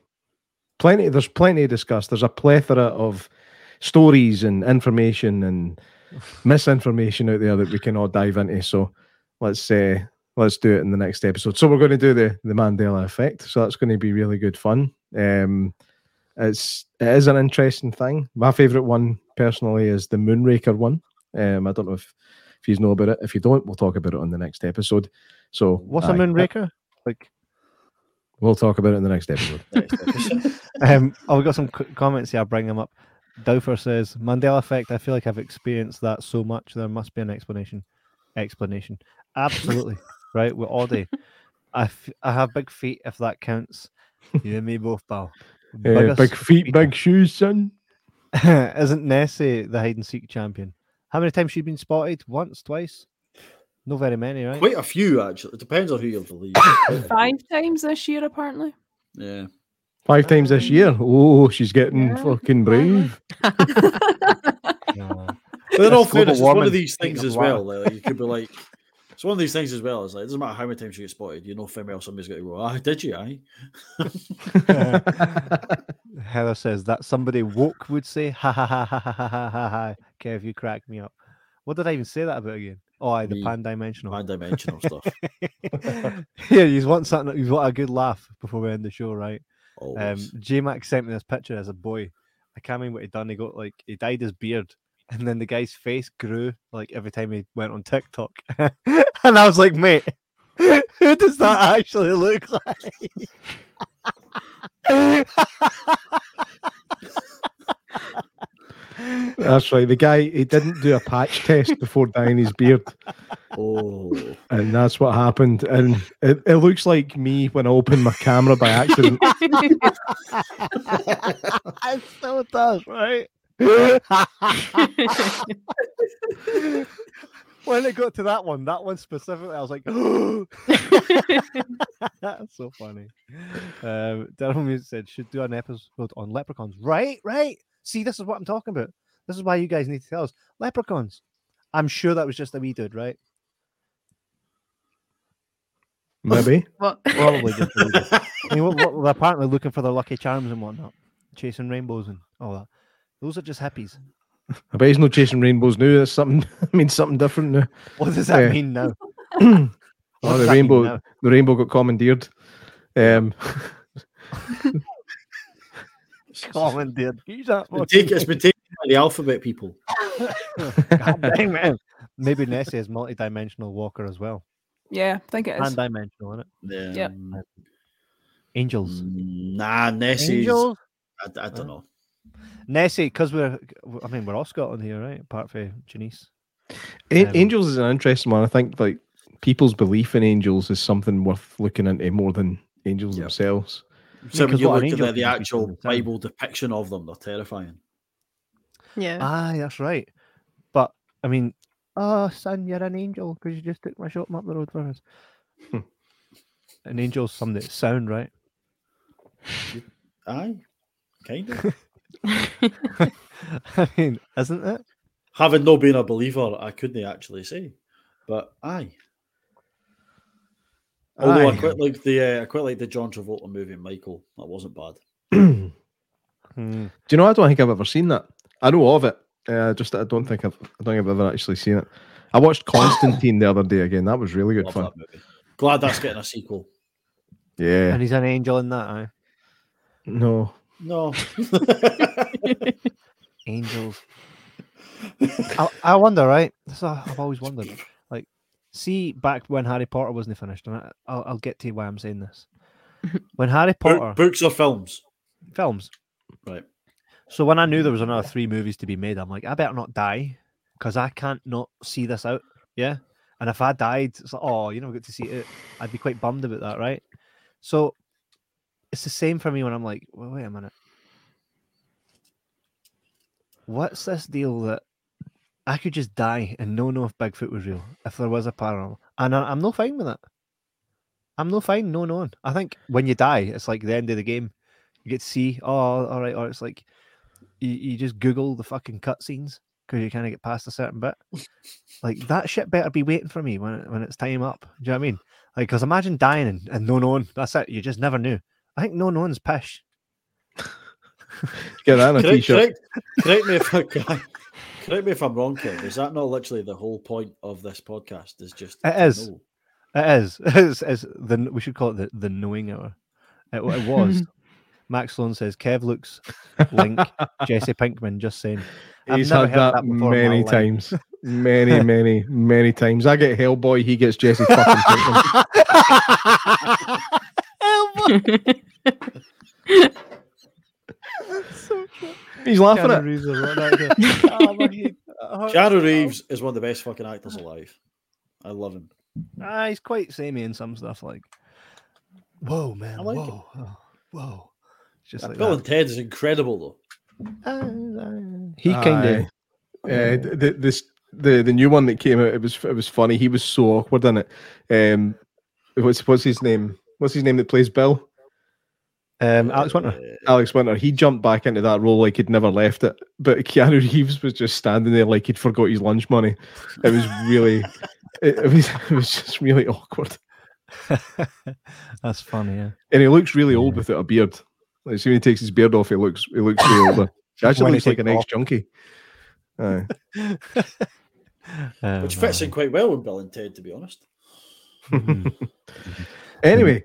Plenty. There's plenty to discuss. There's a plethora of stories and information and misinformation out there that we can all dive into. So let's uh, let's do it in the next episode. So we're going to do the the Mandela effect. So that's going to be really good fun. Um, it's it is an interesting thing. My favorite one personally is the Moonraker one. Um, I don't know if if you know about it. If you don't, we'll talk about it on the next episode. So What's aye, a Moonraker? Like We'll talk about it in the next episode. um oh we got some c- comments here, I'll bring them up. Douffer says Mandela effect. I feel like I've experienced that so much. There must be an explanation. Explanation. Absolutely. right. With Audie. I, f- I have big feet if that counts. You and me both, pal. Uh, big feet, big shoes, son. Isn't Nessie the hide and seek champion? How many times she been spotted? Once, twice? No, very many, right? Quite a few, actually. It depends on who you believe. Quite a few. Five times this year, apparently. Yeah. Five times this year. Oh, she's getting Yeah, fucking brave. No. But in all fairness, it's one of these things as well. Like, you could be like, it's one of these things as well. It's like, it doesn't matter how many times you get spotted, you know, female, somebody's got to go, ah, did you? Aye. Heather says that somebody woke would say, ha ha ha ha ha ha ha ha ha. Kev, you crack me up. What did I even say that about again? Oh, aye, the Me. pan dimensional. Man dimensional stuff. yeah, you want something? You want a good laugh before we end the show, right? Um, J Max sent me this picture as a boy. I can't remember what he done. He got like he dyed his beard, and then the guy's face grew like every time he went on TikTok. and I was like, mate, who does that actually look like? That's right. The guy he didn't do a patch test before dyeing his beard, oh. and that's what happened. And it, it looks like me when I opened my camera by accident. it still does, right? when it got to that one, that one specifically, I was like, that's so funny. Um, Daryl Music said, should do an episode on leprechauns. Right, right. See, this is what I'm talking about. This is why you guys need to tell us. Leprechauns. I'm sure that was just a wee dude, right? Maybe. What? Probably just a wee dude. I mean, what, what, they're apparently looking for their lucky charms and whatnot, chasing rainbows and all that. Those are just hippies. I bet he's not chasing rainbows now. That's something. I mean, something different now. What does that Yeah. mean now? oh, the rainbow. The rainbow got commandeered. Um, Commandeered. He's that It's been taken- it's been taken by the alphabet people. God dang, man. Maybe Nessie is multi-dimensional walker as well. Yeah, I think it is. And dimensional, isn't it? Yeah. Yep. Angels. Nah, Nessie's. Angels. I, I don't know. Nessie, because we're, I mean, we're all Scotland here, right? Apart from Janice. A- Um, angels is an interesting one. I think like people's belief in angels is something worth looking into more than angels Yep. themselves. So when you what an look at the, the actual from the sun. Bible depiction of them, they're terrifying. yeah. Aye, that's right. But I mean, oh, son, you're an angel because you just took my shop up the road for us. Hmm. an angel's something that sound right. Aye, kind of. I mean, isn't it? Having not been a believer, I couldn't actually say, but aye. Although I quite like the uh, I quite like the John Travolta movie Michael. That wasn't bad. Do you know? I don't think I've ever seen that. I know of it. Uh, just I don't think I've. I don't think I've ever actually seen it. I watched Constantine the other day again. That was really good Love fun. that movie. Glad that's getting a sequel. Yeah. And he's an angel in that, aye. No. No. Angels. I, I wonder, right? This I- I've always wondered. Like, see, back when Harry Potter wasn't finished, and I, I'll, I'll get to why I'm saying this. When Harry Potter books or films? films, Right. so when I knew there was another three movies to be made, I'm like, I better not die because I can't not see this out. Yeah. And if I died, it's like, oh, you never get to see it. I'd be quite bummed about that, right? So it's the same for me when I'm like, well, wait a minute. What's this deal that I could just die and no know if Bigfoot was real, if there was a paranormal? And I, I'm no fine with that. I'm no fine, no knowing. I think when you die, it's like the end of the game. You get to see, oh, all right, or it's like you, you just Google the fucking cutscenes because you kind of get past a certain bit. like that shit better be waiting for me when it, when it's time up. Do you know what I mean? Like, because imagine dying and, and no knowing. That's it. You just never knew. I think no knowing's pish. Get that on a Correct, t-shirt. correct, correct me if I can. Correct me if I'm wrong, Kev. Is that not literally the whole point of this podcast? Is just It to is. know? It is. It's, it's the we should call it the, the knowing hour. It, it was. Max Sloan says Kev looks Link, Jesse Pinkman. Just saying. I've He's never had heard that, that before many times. Many, many, many times. I get Hellboy, he gets Jesse fucking Pinkman. He's laughing Keanu at. Reeves is a rotten actor. Oh, my head. Oh, Keanu Reeves is one of the best fucking actors alive. I love him. Ah, he's quite samey in some stuff. Like, whoa, man, like whoa, oh, whoa. It's Just Uh, like Bill that. and Ted is incredible though. Ah, he kind of. Uh, the, this the the new one that came out. It was it was funny. He was so awkward in it. Um, what's what's his name? What's his name that plays Bill? Um, Alex Winter. Uh, Alex Winter. He jumped back into that role like he'd never left it. But Keanu Reeves was just standing there like he'd forgot his lunch money. It was really, it, it was it was just really awkward. That's funny. Yeah. And he looks really old without a beard. Like, see when he takes his beard off, he looks he looks way older. He actually When he looks like an ex junkie. Aye. Uh, which fits in quite well with Bill and Ted, to be honest. Anyway,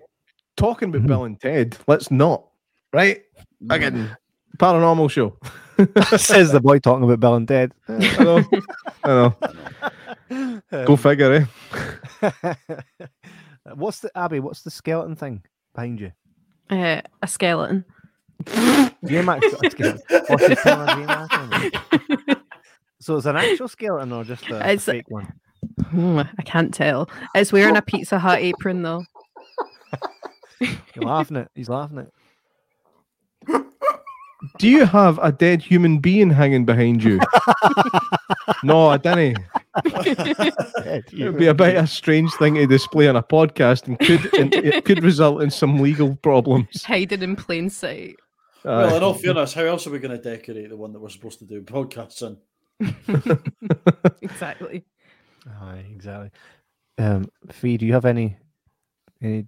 talking about Bill and Ted, let's not. Right? Again, paranormal show. Says the boy talking about Bill and Ted. I know. I know. Go figure, eh? what's the Abby? What's the skeleton thing behind you? Uh, a skeleton. J-Max got a skeleton. What's the colour of J-Max on it? So it's an actual skeleton or just a, a fake one? Hmm, I can't tell. It's wearing a Pizza Hut apron though. You're laughing at. He's laughing at. It. Do you have a dead human being hanging behind you? no, I didn't. It would be a bit of a strange thing to display on a podcast and could and it could result in some legal problems. Hiding in plain sight. Well, in Aye. all fairness, how else are we going to decorate the one that we're supposed to do podcasts in? exactly. Aye, exactly. Um, Fee, do you have any any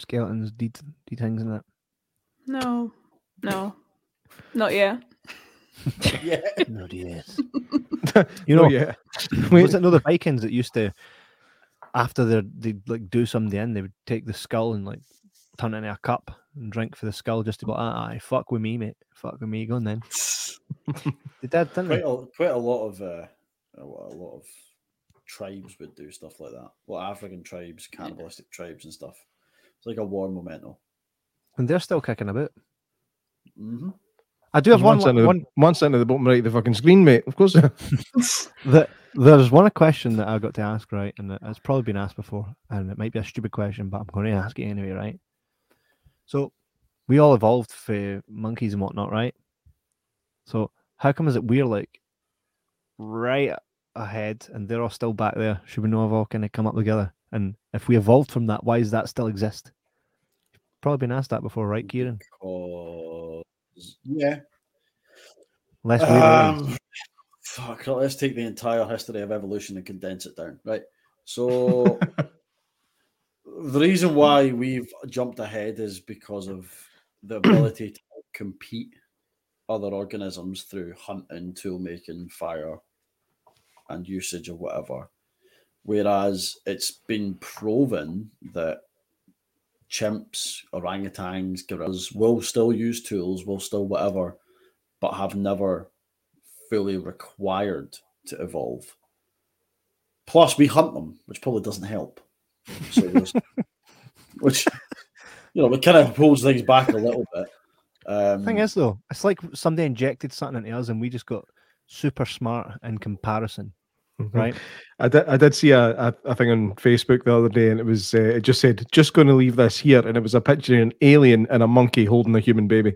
skeletons, deed, deed things in that? No, no, not yet. Yeah. No, yes. you You know, know, yeah. Wait, was it no the Vikings that used to after they they'd like do something in, they would take the skull and like turn it into a cup and drink for the skull just to be like, "Ah, aye, fuck with me, mate. Fuck with me, go on then. They did, didn't quite they? a, quite a lot of uh, a, lot, a lot of tribes would do stuff like that. Well, African tribes, cannibalistic tribes, and stuff. It's like a war memento. And they're still kicking about. hmm I do have there's one one, sitting at the, one one sitting at the bottom right of the fucking screen, mate. Of course. that there's one question that I got to ask, right? And it- it's probably been asked before, and it might be a stupid question, but I'm going to ask it anyway, right? So we all evolved for monkeys and whatnot, right? So how come is it we're like right ahead and they're all still back there? Should we not have all kind of come up together? And if we evolved from that, why does that still exist? Probably been asked that before, right, Kieran? Because yeah, Less Um, fuck, let's take the entire history of evolution and condense it down. Right. So the reason why we've jumped ahead is because of the ability to compete other organisms through hunting, tool making, fire, and usage of whatever. Whereas it's been proven that chimps, orangutans, gorillas will still use tools, will still whatever, but have never fully required to evolve. Plus, we hunt them, which probably doesn't help. So, which you know, it kind of pulls things back a little bit. Um, Thing is, though, it's like somebody injected something into us, and we just got super smart in comparison, right? I did, I did see a, a, a thing on Facebook the other day, and it was uh, it just said, "Just going to leave this here," and it was a picture of an alien and a monkey holding a human baby.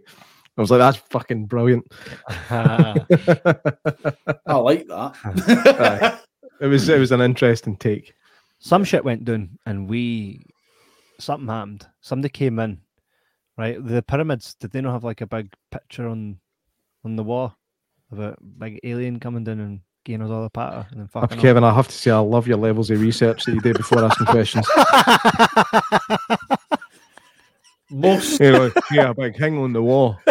I was like, "That's fucking brilliant." I like that. Aye. It was it was an interesting take. Some shit went down, and we something happened. Somebody came in, right? The pyramids did they not have like a big picture on on the wall of a big alien coming down and getting us all a patter and then fucking off? Kevin, I have to say, I love your levels of research that you do before asking questions. Most You know, yeah, big hang on the wall.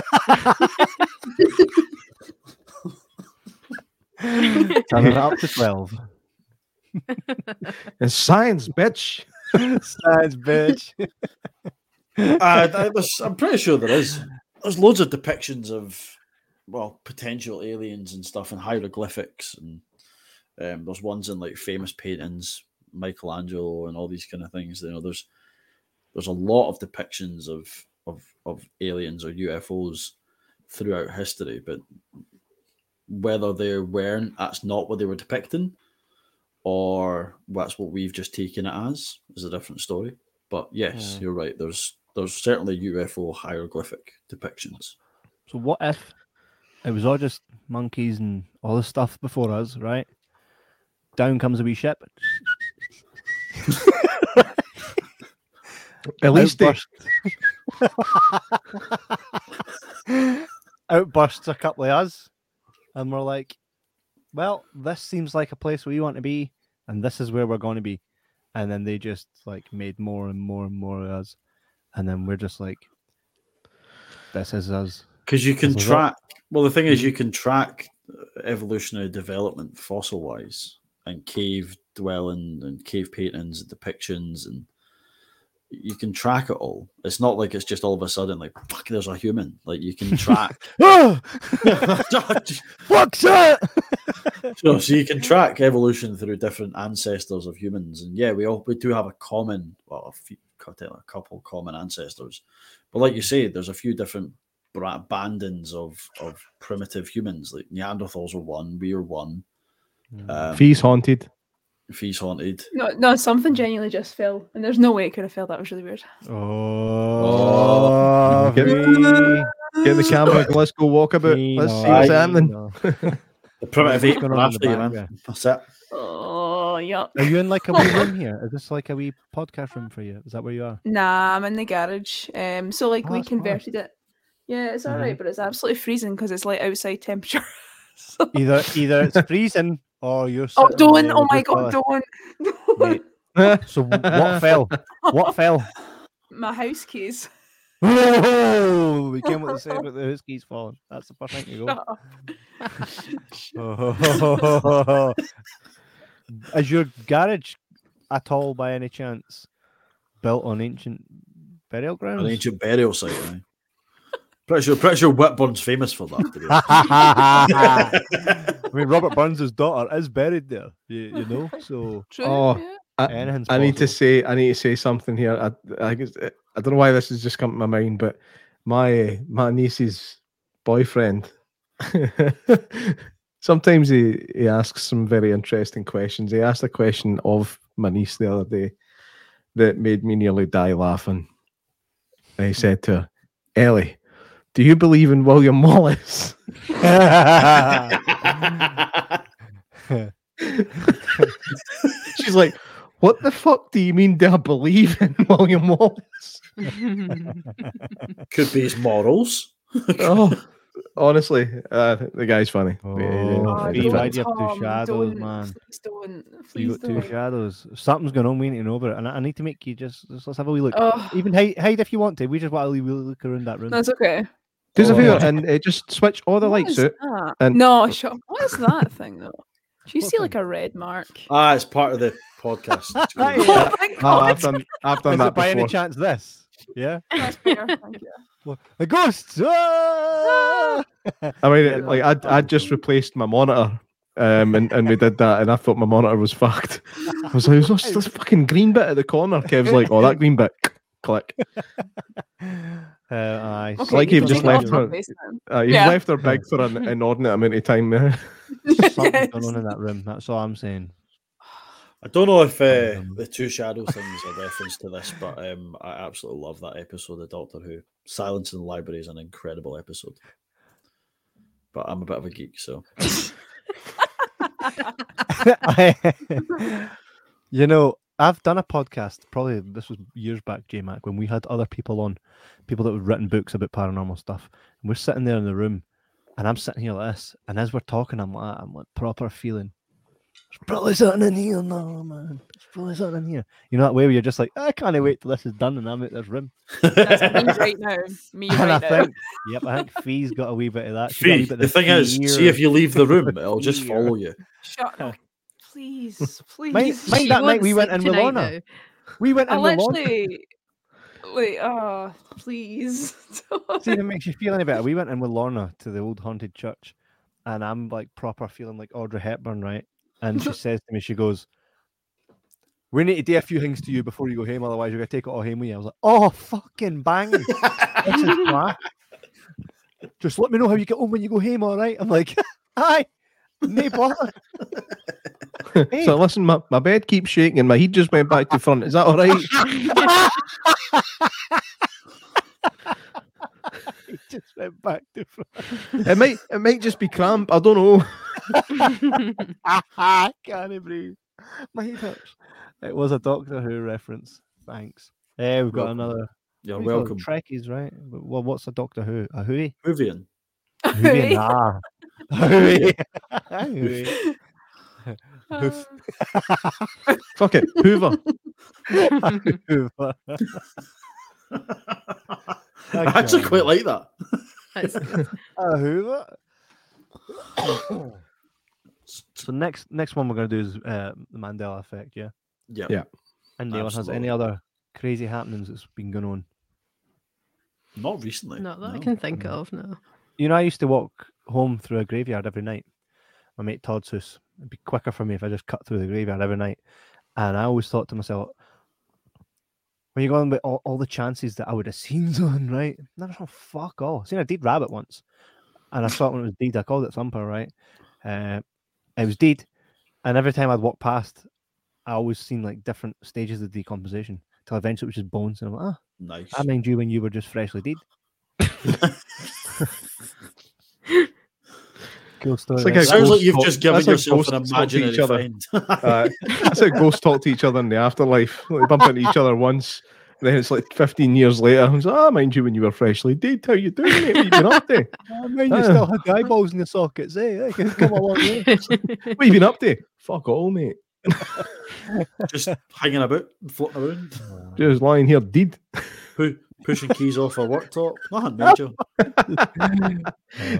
Turning it up to twelve. It's science, bitch. Science, bitch. uh, th- there's- I'm pretty sure there is. There's loads of depictions of well potential aliens and stuff and hieroglyphics and um, there's ones in like famous paintings, Michelangelo and all these kind of things. You know, there's there's a lot of depictions of of of aliens or UFOs throughout history, but whether they weren't, that's not what they were depicting, or that's what we've just taken it as, is a different story. But yes, Yeah. you're right. There's there's certainly UFO hieroglyphic depictions. So what if it was all just monkeys and all the stuff before us, right? Down comes a wee ship. At least Outburst. Outbursts a couple of us, and we're like, "Well, this seems like a place we want to be, and this is where we're going to be." And then they just like made more and more and more of us, and then we're just like, "This is us." Because you can track. lot- Well, the thing is, you can track evolutionary development fossil wise, and cave dwelling, and cave paintings, and depictions, and you can track it all. It's not like it's just all of a sudden like fuck. There's a human. Like you can track. Oh, fuck's that? so, so you can track evolution through different ancestors of humans, and yeah, we all we do have a common, well, a few, a couple common ancestors, but like you say, there's a few different bandings of of primitive humans. Like Neanderthals are one, we are one. Um, Fee's haunted. Fee's haunted. No, no, something genuinely just fell, and there's no way it could have fell. That was really weird. Oh, Get- free, Get the camera. Let's go walk about. free, Let's no, see what's free, happening. no. The primitive What's ape going are on in the after you, man. background? That's it. Oh, yuck. Are you in like a wee room here? Is this like a wee podcast room for you? Is that where you are? Nah, I'm in the garage. Um, so like Oh, we that's fine. converted it. Yeah, it's all right, Mhm. but it's absolutely freezing because it's like outside temperature. So- Either either it's freezing or you're. oh, don't! Oh my god, toilet. don't! Mate, So what fell? What fell? My house keys. Oh, we came with the same, but the house keys falling. That's the first thing to go. Shut up. Is your garage at all, by any chance, built on ancient burial grounds? An ancient burial site. Aye. Pretty sure, pretty sure Whitburn's famous for that. I mean, Robert Burns' daughter is buried there. You, you know, so True. Oh, yeah. I, I need to say, I need to say something here. I, I, guess- eh, I don't know why this has just come to my mind, but my my niece's boyfriend. sometimes he, he asks some very interesting questions. He asked a question of my niece the other day that made me nearly die laughing. And he said to her, Ellie, do you believe in William Wallace? She's like, What the fuck do you mean do I believe in William Wallace? Could be his morals. oh, honestly, uh, the guy's funny. Oh, Yeah, Oh, Steve, don't, why'd you have two Tom, shadows, don't, man? Please don't. Please you Please got two don't. shadows. Something's going on. We need to know about it, and I, I need to make you just, just let's have a wee look. Oh, Even hide, hide if you want to. We just want to wee look around that room. that's okay. Do us a Oh. favor and uh, just switch all the What lights is out. that? and- No, shut up. What is that thing though? Do you What see thing? like a red mark? Ah, it's part of the podcast. It's Aye, good. Oh my Oh, god! I've done, I've done Is that it by before. any chance this? Yeah. That's fair, thank you. Well, the ghosts. Ah! I mean, Yeah, like I'd, I'd just replaced my monitor, um, and, and we did that, and I thought my monitor was fucked. I was like, "What's this fucking green bit at the corner?" Kev's like, "Oh, that green bit." Click. Uh, aye. Okay, like you you've just take it off left her- face. Uh, you've Yeah. left her big for an inordinate amount of time there. Something's Yes. going on in that room. That's all I'm saying. I don't know if uh, the two shadow things are reference to this, but um, I absolutely love that episode of Doctor Who. Silence in the Library is an incredible episode. But I'm a bit of a geek, so you know, I've done a podcast. Probably this was years back, J Mac, when we had other people on, people that had written books about paranormal stuff. And we're sitting there in the room, and I'm sitting here like this, and as we're talking, I'm like, I'm like proper feeling. There's probably something in here now, man. There's probably something in here. You know that way where you're just like, I can't wait till this is done and I'm at this room. That's me right now. Me and right I now. think, yep, I think Fee's got a wee bit of that. She's a wee Fee, bit the of thing is, see if you leave the room, it'll just follow you. Shut up. Please, please. mind She that night we went in with Lorna. now. we went I in with Lorna. literally. Wait, oh, please. See if it makes you feel any better. We went in with Lorna to the old haunted church, and I'm like proper feeling like Audrey Hepburn, right? And she says to me, she goes, "We need to do a few things to you before you go home, otherwise you're gonna take it all home with you." I was like, "Oh, fucking bang! this is class." just let me know how you get on when you go home, all right? I'm like, aye, no bother. Hey. So listen, my, my bed keeps shaking and my heat just went back to front. Is that all right? he just went back to front. It might it might just be cramp. I don't know. I can't breathe. My head hurts. It was a Doctor Who reference. Thanks. Yeah, we've got Welcome. another. You're what do you welcome. Trekkies, right? Well, what's a Doctor Who? A Whoey? Vivian. A Whoey? Ah. A Whoey. A Whoey. Hoof. Uh. Fuck it. Hoover. Hoover. I actually quite like that. That's good. A Hoover. so next next one we're gonna do is uh, the Mandela effect, yeah. Yeah. Yeah. And anyone has any other crazy happenings that's been going on? Not recently. Not that I can think no. of, no. You know, I used to walk home through a graveyard every night. My mate Todd's house. It'd be quicker for me if I just cut through the graveyard every night. And I always thought to myself, when you're going with all, all the chances that I would have seen something, right? Never saw fuck all. seen a dead rabbit once. And I saw it when it was dead. I called it Thumper, right? Uh, it was dead. And every time I'd walk past, I always seen like different stages of decomposition till eventually it was just bones. And I'm like, ah, Nice. I mind you when you were just freshly dead. cool story. It's like right? a Sounds like you've talk- just given yourself an ghosts talk to imaginary each other. friend. Uh, that's how ghosts talk to each other in the afterlife. They bump into each other once. Then it's like 15 years later. It's like, ah, mind you when you were freshly dead. How you doing, mate? What you been up to? I mean, you Ah. still had the eyeballs in the sockets, eh? They can come along way. What you been up to? Fuck all, mate. just hanging about, floating around, Just lying here dead. pu- pushing keys off a worktop. Nothing major.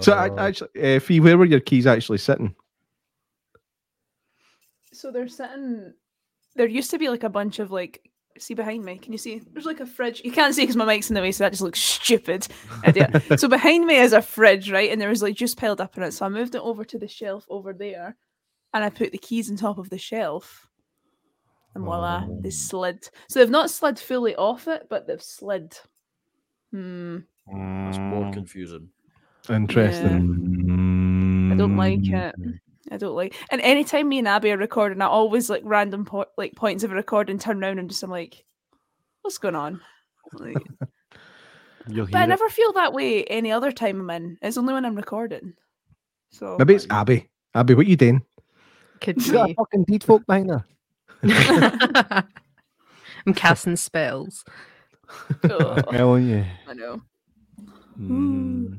So I, actually, uh, Fee, where were your keys actually sitting? So they're sitting. There used to be like a bunch of like. See behind me? Can you see? There's like a fridge. You can't see because my mic's in the way, so that just looks stupid. Idiot. so behind me is a fridge, right? And there was like just piled up in it. So I moved it over to the shelf over there, and I put the keys on top of the shelf. And voila, they slid. So they've not slid fully off it, but they've slid. Hmm. That's more confusing. Interesting. I don't like it. I don't like. And anytime me and Abby are recording, I always like random po- like points of a recording, turn around and just I'm like, what's going on? Like, You'll but I hear it. never feel that way any other time I'm in. It's only when I'm recording. So Maybe it's Abby. Abby, what you doing? Could You got a fucking deed folk behind there. I'm casting spells. Ugh, Telling you. I know. Mm.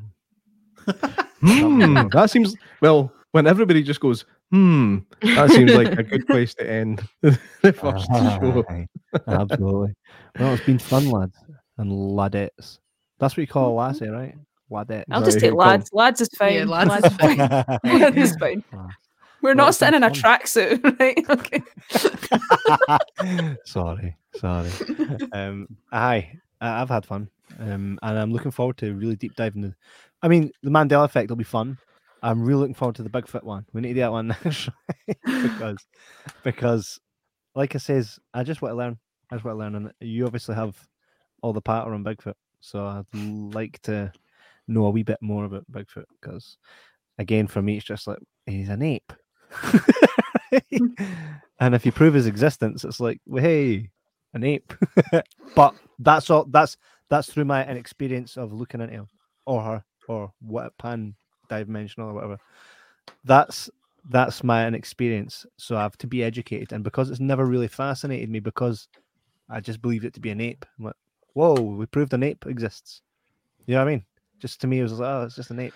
Hmm, that seems well. When everybody just goes, hmm, that seems like a good place to end the first show. Absolutely. Well, it's been fun, lads and ladettes. That's what you call a lassie, right? Ladette. I'll just that take what you lads. Lads is fine. Yeah, lads lads is fine. lads is fine. We're not sitting in a tracksuit, right? Okay. sorry, sorry. Um, aye, I- I've had fun, um, and I'm looking forward to really deep diving. The, I mean, the Mandela effect will be fun. I'm really looking forward to the Bigfoot one. We need to do that one next, because because, like I says, I just want to learn. I just want to learn, and you obviously have all the patter on Bigfoot, so I'd like to know a wee bit more about Bigfoot because, again, for me, it's just like he's an ape. and if you prove his existence, it's like, well, hey, an ape. but that's all. That's that's through my inexperience of looking into him or her or what pan dimensional or whatever. That's that's my inexperience. So I have to be educated, and because it's never really fascinated me, because I just believed it to be an ape. I'm like, whoa, we proved an ape exists. You know what I mean? Just to me, it was like, oh, it's just an ape.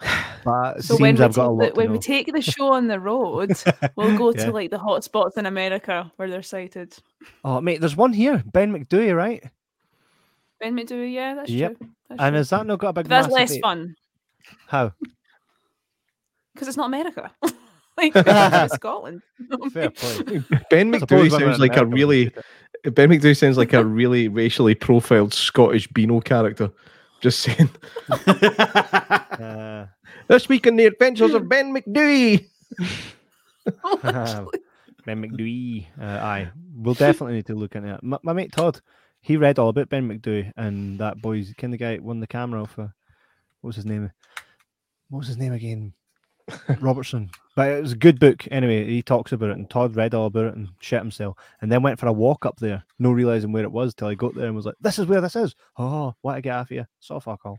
But So when seems we, I've got a take lot the, when we take the show on the road, we'll go Yeah. to like the hot spots in America where they're sighted. Oh, mate, there's one here, Ben Macdui, right? Ben Macdui, yeah, that's Yep. true. That's And true. has that not got a big? That's less ape? fun How? because it's not America. like it's Scotland. Fair point. Ben I suppose Macdui sounds like a America, we really Ben Macdui sounds like a really racially profiled Scottish Beano character. Just saying. Uh, This week in the adventures of Ben Macdui. ben Macdui. Uh, aye, we'll definitely need to look into it. My, my mate Todd, he read all about Ben Macdui and that boy's kind of guy won the camera off. Uh, what was his name? What was his name again? Robertson. But it was a good book. Anyway, he talks about it, and Todd read all about it and shit himself, and then went for a walk up there, no realizing where it was till he got there and was like, "This is where this is." Oh, what to get off here? So fuck all.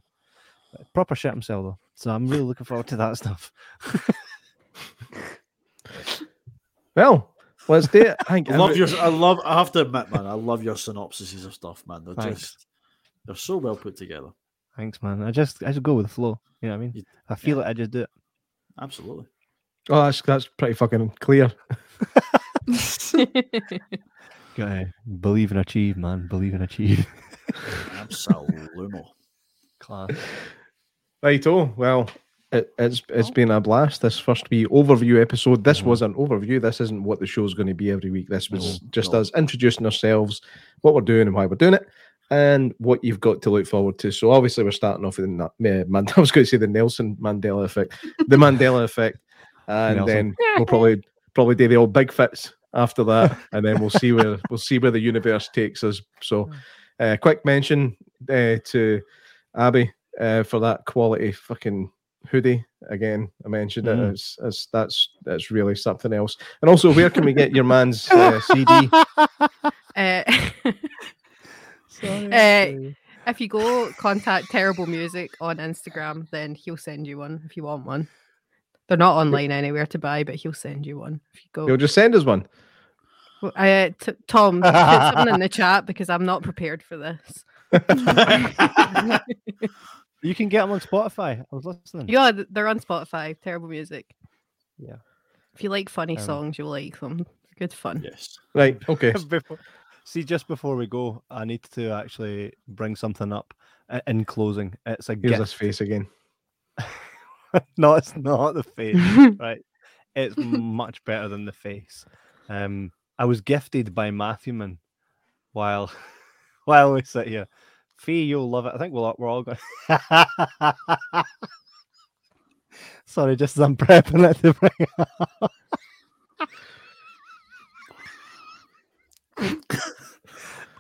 Proper shit himself though. So I'm really looking forward to that stuff. Well, let's do it. I think I love your. I love. I have to admit, man. I love your synopsises of stuff, man. They're Thanks. just. They're so well put together. Thanks, man. I just I just go with the flow. You know what I mean? You- I feel it. I just do it. Absolutely. Oh, that's that's pretty fucking clear. Gotta believe and achieve, man. Believe and achieve. Absolumo. Class. Right, oh well, it, it's it's been a blast. This first wee overview episode. This mm-hmm. was an overview. This isn't what the show's going to be every week. This was No, just no. us introducing ourselves, what we're doing and why we're doing it, and what you've got to look forward to. So obviously we're starting off with the Na- uh, Man- I was going to say the Nelson Mandela effect, the Mandela effect, and Nelson. then we'll probably probably do the old big fits after that, and then we'll see where we'll see where the universe takes us. So, uh, quick mention uh, to Abby uh, for that quality fucking hoodie. Again, I mentioned it. Mm. It's, it's that's that's really something else. And also, where can we get your man's uh, CD? Uh, Sorry. Uh, if you go contact Terrible Music on Instagram, then he'll send you one if you want one. They're not online anywhere to buy, but he'll send you one if you go. He'll just send us one. Well, Uh, t- Tom, put something in the chat because I'm not prepared for this. you can get them on Spotify. I was listening. Yeah, they're on Spotify. Terrible Music. Yeah. If you like funny Um, songs, you'll like them. Good fun. yes. Right. Okay. Before- see, just before we go, I need to actually bring something up in closing. It's a Here's gift. his face again. no, it's not the face. right? It's much better than the face. Um, I was gifted by Matthewman while while we sit here. Fee, you'll love it. I think we'll, we're all going. Sorry, just as I'm prepping it to bring up.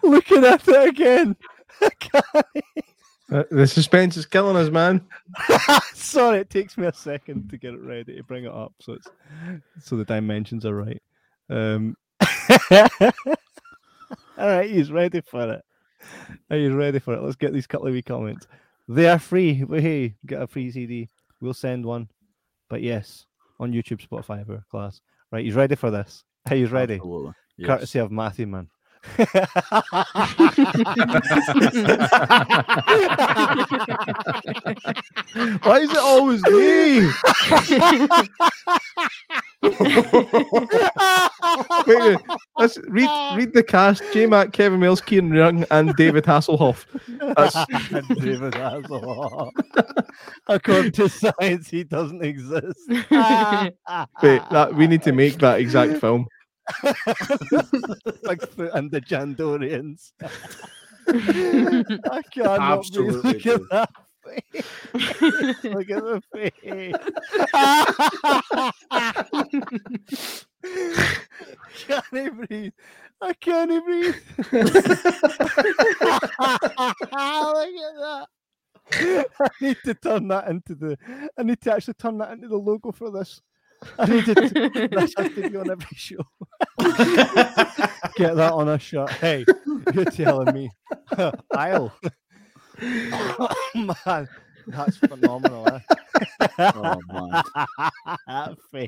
Looking at it again. Uh, the suspense is killing us, man. Sorry, it takes me a second to get it ready to bring it up, so it's so the dimensions are right. Um, all right, he's ready for it. Are you ready for it? Let's get these couple of wee comments. They are free. Well, Hey, get a free CD. We'll send one. But yes, on YouTube, Spotify, for class. Right, he's ready for this. Hey, he's ready. Yes. Courtesy of Matthew, man. Why is it always me? Wait, let's read read the cast: J Mac, Kevin Mills, Kieran Young, and David Hasselhoff. David Hasselhoff. According to science, he doesn't exist. Wait, that we need to make that exact film. Bigfoot and the Jandorians. I can't Absolutely look at that face. look at the face. Can't breathe. I can't breathe. look at that. I need to turn that into the. I need to actually turn that into the logo for this. I need to. That has to be on every show. Get that on a shirt. Hey, you're telling me. I'll. oh, man, that's phenomenal. eh? Oh, man. that face.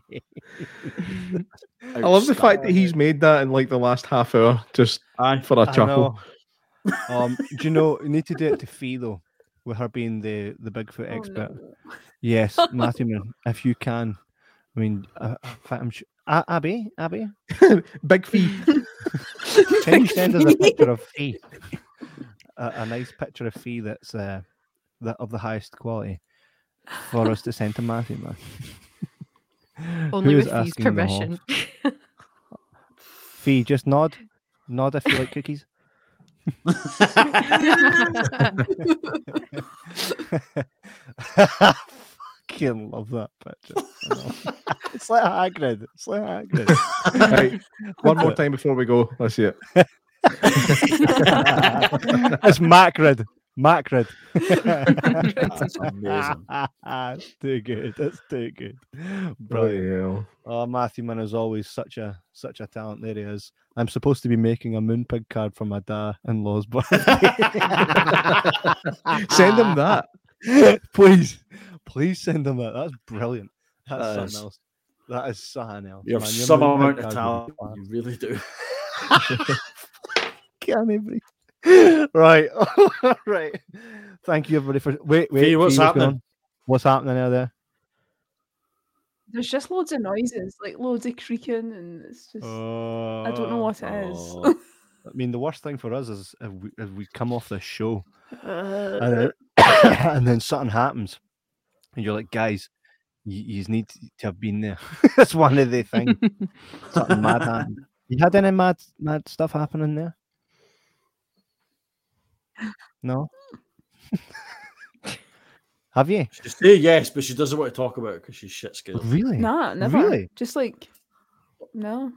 I love the fact that he's made that in like the last half hour just Aye. for a I chuckle. know. Um, do you know? You need to do it to Fee though, with her being the the Bigfoot Oh, expert. no. Yes, Matthew, if you can. I mean, uh, fact, I'm sure. A- Abby, Abby, Big fee. can you send us a picture of Fee? A, a nice picture of Fee that's uh, that of the highest quality for us to send to Matthew, man. Only Who's with Fee's asking permission. Fee, just nod, nod if you like cookies. I fucking love that picture. It's like Hagrid. It's like Hagrid. Right, one more time before we go. Let's see it. it's Macrid. Macrid. That's amazing. That's too good. That's too good. Bloody Brilliant. Oh, Matthew man is always such a such a talent. There he is. I'm supposed to be making a moonpig card for my dad-in-law's birthday. Send him that. please, please send them out. That's brilliant. That's That something is- else. That is something else. You have man. Your some moonpig amount of card talent. would You really do. Can everybody? Right, right. Thank you, everybody, for wait, wait. Fee, what's Fee, happening? on? What's happening out there? There's just loads of noises, like loads of creaking, and it's just Uh, I don't know what it is. Oh. I mean, the worst thing for us is if we, if we come off this show Uh, and then, and then something happens, and you're like, guys, you, need to have been there. That's one of the things. something mad happened. You had any mad mad stuff happening there? No. have you? She say yes, but she doesn't want to talk about it because she's shit scared. Really? nah, never. Really? Just like no,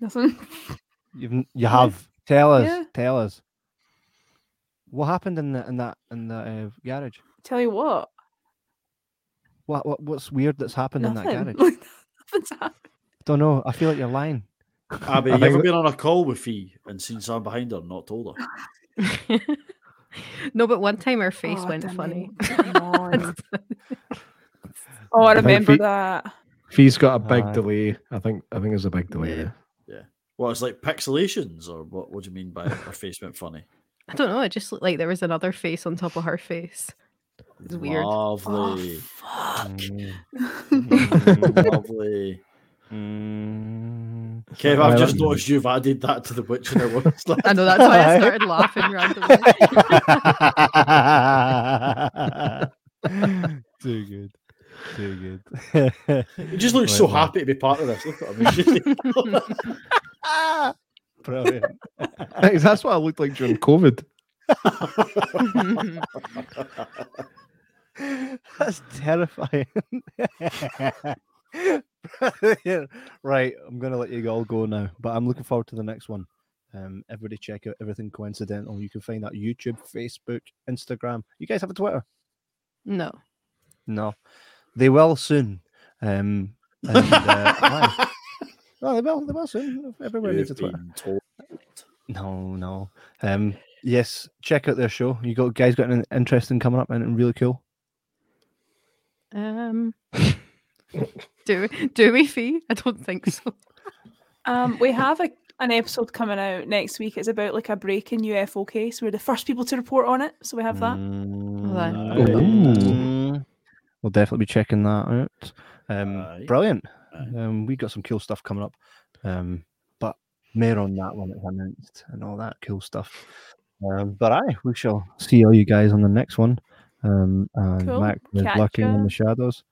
nothing. You've n- you have. Tell us. Yeah. Tell us. What happened in the in that in the uh, garage? Tell you what, What, what what's weird that's happened in that nothing. garage? Nothing's happened. Don't know. I feel like you're lying. Abby, I you ever that- been on a call with Fee and seen someone behind her and not told her? no, but one time her oh, face Oh, went funny. it. Come on. oh, I I think remember Fe- that. Fee's got a big Aye. delay. I think I think there's a big delay. Yeah. there. Well, it's like pixelations, or what? What do you mean by her face went funny? I don't know. It just looked like there was another face on top of her face. It's weird. Lovely, Oh, fuck. Mm. lovely. Mm. Kev, I've just noticed you've added that to the Witcher now. What's that? I know that's why I started laughing randomly. Too good. Too good. He just looks so man. happy to be part of this. Look at him. Brilliant. That's what I looked like during COVID. That's terrifying. Right, I'm gonna let you all go now, but I'm looking forward to the next one. Um, everybody check out everything coincidental. You can find that YouTube, Facebook, Instagram. You guys have a Twitter? no. No, they will soon. Um, and, uh, no, they will. They will soon. Everybody needs a Twitter. told. No, no. Um, yes, check out their show. You got guys got anything interesting coming up and really cool. Um, do do we fee? I don't think so. Um, we have a, an episode coming out next week. It's about like a breaking UFO case. We're the first people to report on it, so we have that. that- Mm, We'll definitely be checking that out. Um, Aye. brilliant. Aye. Um, we got some cool stuff coming up. Um, but more on that when it's announced and all that cool stuff. Um, but I, we shall see all you guys on the next one. Um, and Cool. Mac is Catch lurking in the shadows.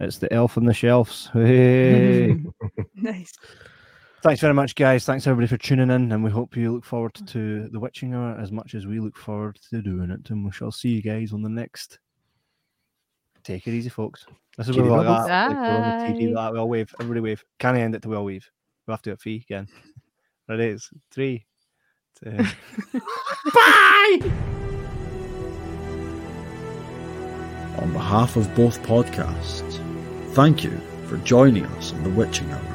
It's the elf on the shelves. Hey. Nice. Thanks very much, guys. Thanks everybody for tuning in, and we hope you look forward to the witching hour as much as we look forward to doing it. And we shall see you guys on the next. Take it easy, folks. This is where we're like that. Like we're on the TV. We all wave. Everybody wave. Can I end it to we all wave? We have to do it fee again. There it is. Three. Two. On behalf of both podcasts, thank you for joining us on the Witching Hour.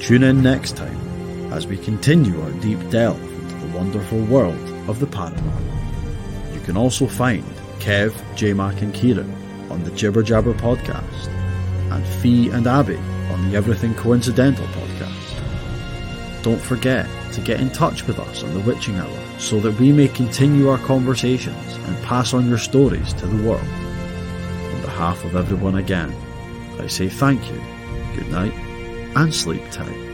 Tune in next time as we continue our deep delve into the wonderful world of the paranormal. You can also find Kev, J Mac, and Kieran on the Jibber Jabber podcast, and Fee and Abby on the Everything Coincidental podcast. Don't forget to get in touch with us on the Witching Hour so that we may continue our conversations and pass on your stories to the world. On behalf of everyone again, I say thank you, good night, and sleep tight.